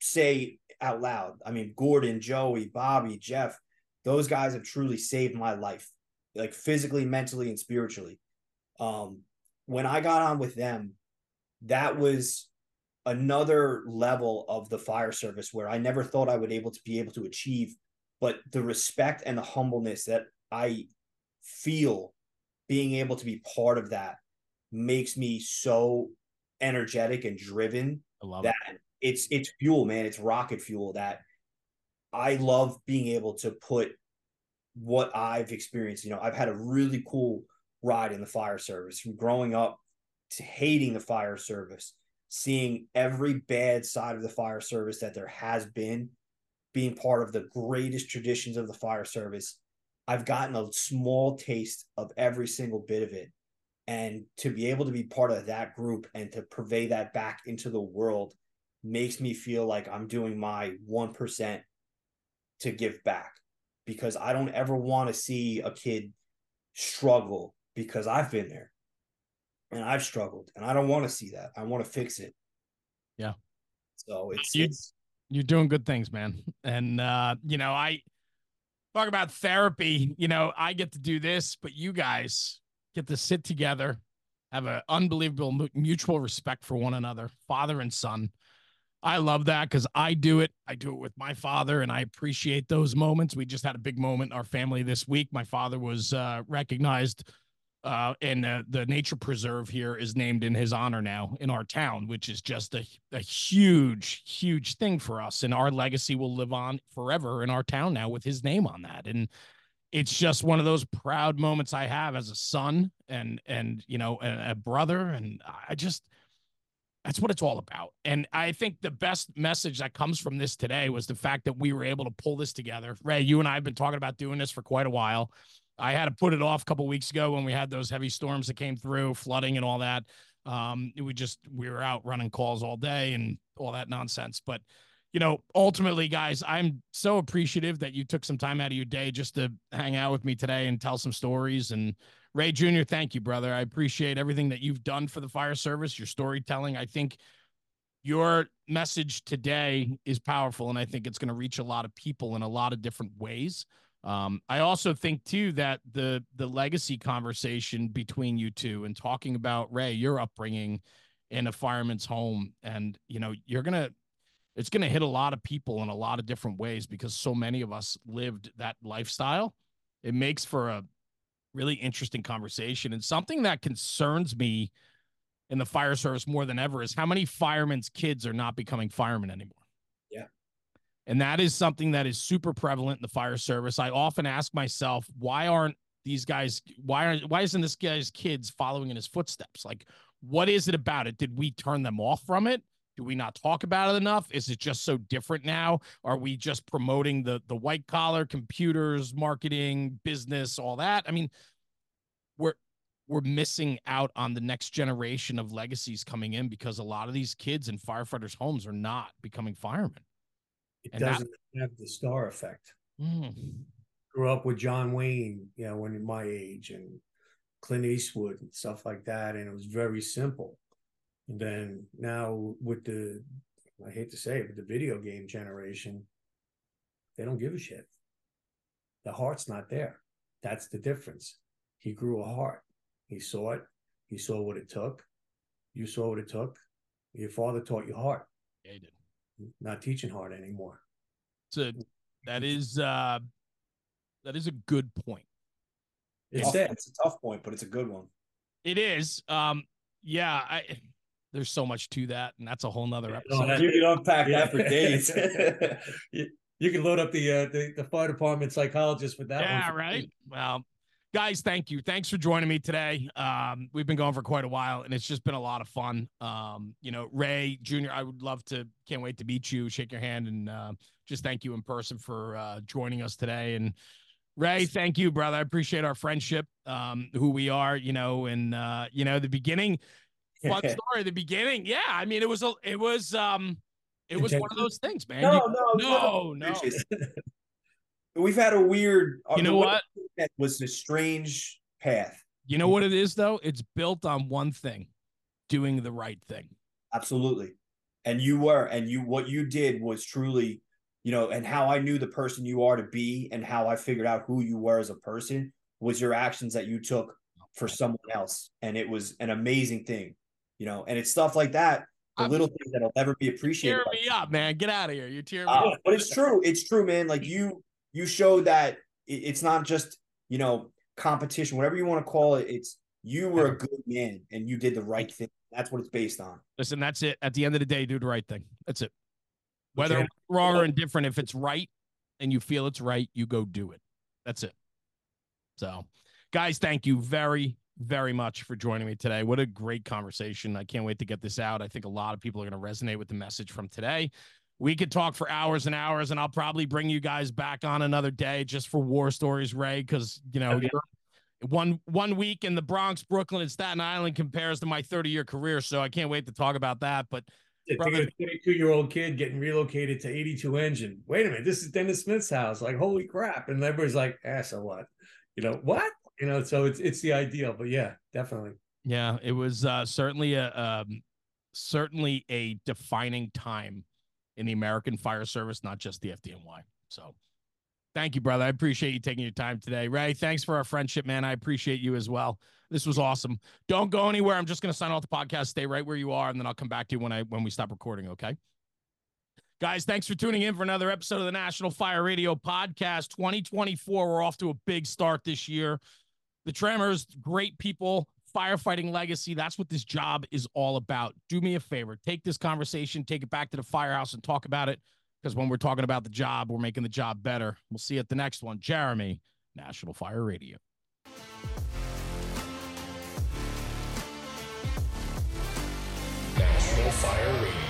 say out loud. I mean, Gordon, Joey, Bobby, Jeff, those guys have truly saved my life, like physically, mentally, and spiritually. Um, when I got on with them, that was another level of the fire service where I never thought I would able to be able to achieve, but the respect and the humbleness that I feel being able to be part of that makes me so energetic and driven that it. It's it's fuel, man. It's rocket fuel that I love being able to put what I've experienced. You know, I've had a really cool ride in the fire service from growing up to hating the fire service seeing every bad side of the fire service that there has been, being part of the greatest traditions of the fire service. I've gotten a small taste of every single bit of it. And to be able to be part of that group and to purvey that back into the world makes me feel like I'm doing my 1% to give back because I don't ever want to see a kid struggle because I've been there and I've struggled, and I don't want to see that. I want to fix it. Yeah. So it's, you, it's you're doing good things, man. And uh, you know, I talk about therapy. You know, I get to do this, but you guys get to sit together, have an unbelievable mutual respect for one another, father and son. I love that because I do it. I do it with my father, and I appreciate those moments. We just had a big moment in our family this week. My father was uh, recognized uh, and uh, the nature preserve here is named in his honor now in our town, which is just a, a huge, huge thing for us. And our legacy will live on forever in our town now with his name on that. And it's just one of those proud moments I have as a son and, and, you know, a, a brother. And I just, that's what it's all about. And I think the best message that comes from this today was the fact that we were able to pull this together. Ray, you and I have been talking about doing this for quite a while I had to put it off a couple weeks ago when we had those heavy storms that came through, flooding and all that. Um, we just we were out running calls all day and all that nonsense. But you know, ultimately, guys, I'm so appreciative that you took some time out of your day just to hang out with me today and tell some stories. And Ray Jr., thank you, brother. I appreciate everything that you've done for the fire service, your storytelling. I think your message today is powerful, and I think it's going to reach a lot of people in a lot of different ways. Um, I also think too that the the legacy conversation between you two and talking about Ray, your upbringing in a fireman's home, and you know, you're gonna it's gonna hit a lot of people in a lot of different ways because so many of us lived that lifestyle. It makes for a really interesting conversation and something that concerns me in the fire service more than ever is how many firemen's kids are not becoming firemen anymore. Yeah. And that is something that is super prevalent in the fire service. I often ask myself, why aren't these guys, why aren't, why isn't this guy's kids following in his footsteps? Like, what is it about it? Did we turn them off from it? Do we not talk about it enough? Is it just so different now? Are we just promoting the the white collar computers, marketing, business, all that? I mean, we're we're missing out on the next generation of legacies coming in because a lot of these kids in firefighters' homes are not becoming firemen. It and doesn't that, have the star effect. Mm. Grew up with John Wayne, you know, when my age and Clint Eastwood and stuff like that, and it was very simple. And then now with the, I hate to say it, but the video game generation, they don't give a shit. The heart's not there. That's the difference. He grew a heart. He saw it. He saw what it took. You saw what it took. Your father taught you heart. Yeah, he did not teaching hard anymore. So that is uh that is a good point. It's, it's a tough point, but it's a good one. It is. Um yeah, I there's so much to that, and that's a whole nother episode. no, you can unpack that for days. you, you can load up the, uh, the the fire department psychologist with that. yeah, right. free. Well, guys, thank you. Thanks for joining me today. Um, we've been going for quite a while, and it's just been a lot of fun. Um, you know, Ray Junior, I would love to. Can't wait to meet you, shake your hand, and uh, just thank you in person for uh, joining us today. And Ray, thank you, brother. I appreciate our friendship, um, who we are. You know, and uh, you know, the beginning, fun story. The beginning, yeah. I mean, it was a, it was, um, it was one of those things, man. no, You- no, no, no. Bitches. We've had a weird. uh, You know what? That was a strange path. You know what it is though? It's built on one thing, doing the right thing. Absolutely. And you were, and you, what you did was truly, you know, and how I knew the person you are to be and how I figured out who you were as a person was your actions that you took for someone else. And it was an amazing thing, you know, and it's stuff like that, the I'm- little things that'll never be appreciated. Tear me up, man. Get out of here. You're tearing me Uh, up. but it's true. It's true, man. Like you, you showed that it- it's not just you know competition, whatever you want to call it. It's you were a good man and you did the right thing. That's what it's based on. Listen, that's it. At the end of the day, do the right thing. That's it. Whether Okay. wrong or indifferent, if it's right and you feel it's right, you go do it. That's it. So, guys, thank you very, very much for joining me today. What a great conversation. I can't wait to get this out. I think a lot of people are going to resonate with the message from today. We could talk for hours and hours, and I'll probably bring you guys back on another day just for war stories, Ray, because you know Okay. one one week in the Bronx, Brooklyn, and Staten Island compares to my 30 year career. So I can't wait to talk about that. But Brother- a 22 year old kid getting relocated to 82 engine. Wait a minute, this is Dennis Smith's house. Like, holy crap. And everybody's like, ah, so what? You know, what? You know, so it's it's the ideal. But yeah, definitely. yeah, it was uh, certainly a um, certainly a defining time in the American fire service, not just the FDNY. So thank you, brother. I appreciate you taking your time today. Ray, thanks for our friendship, man. I appreciate you as well. This was awesome. Don't go anywhere. I'm just gonna sign off the podcast. Stay right where you are, and then I'll come back to you when I when we stop recording, okay? Guys, thanks for tuning in for another episode of the National Fire Radio Podcast 2024. We're off to a big start this year. The Tremers, great people, firefighting legacy. That's what this job is all about. Do me a favor, take this conversation, take it back to the firehouse and talk about it. Because when we're talking about the job, we're making the job better. We'll see you at the next one. Jeremy, National Fire Radio. National Fire Radio.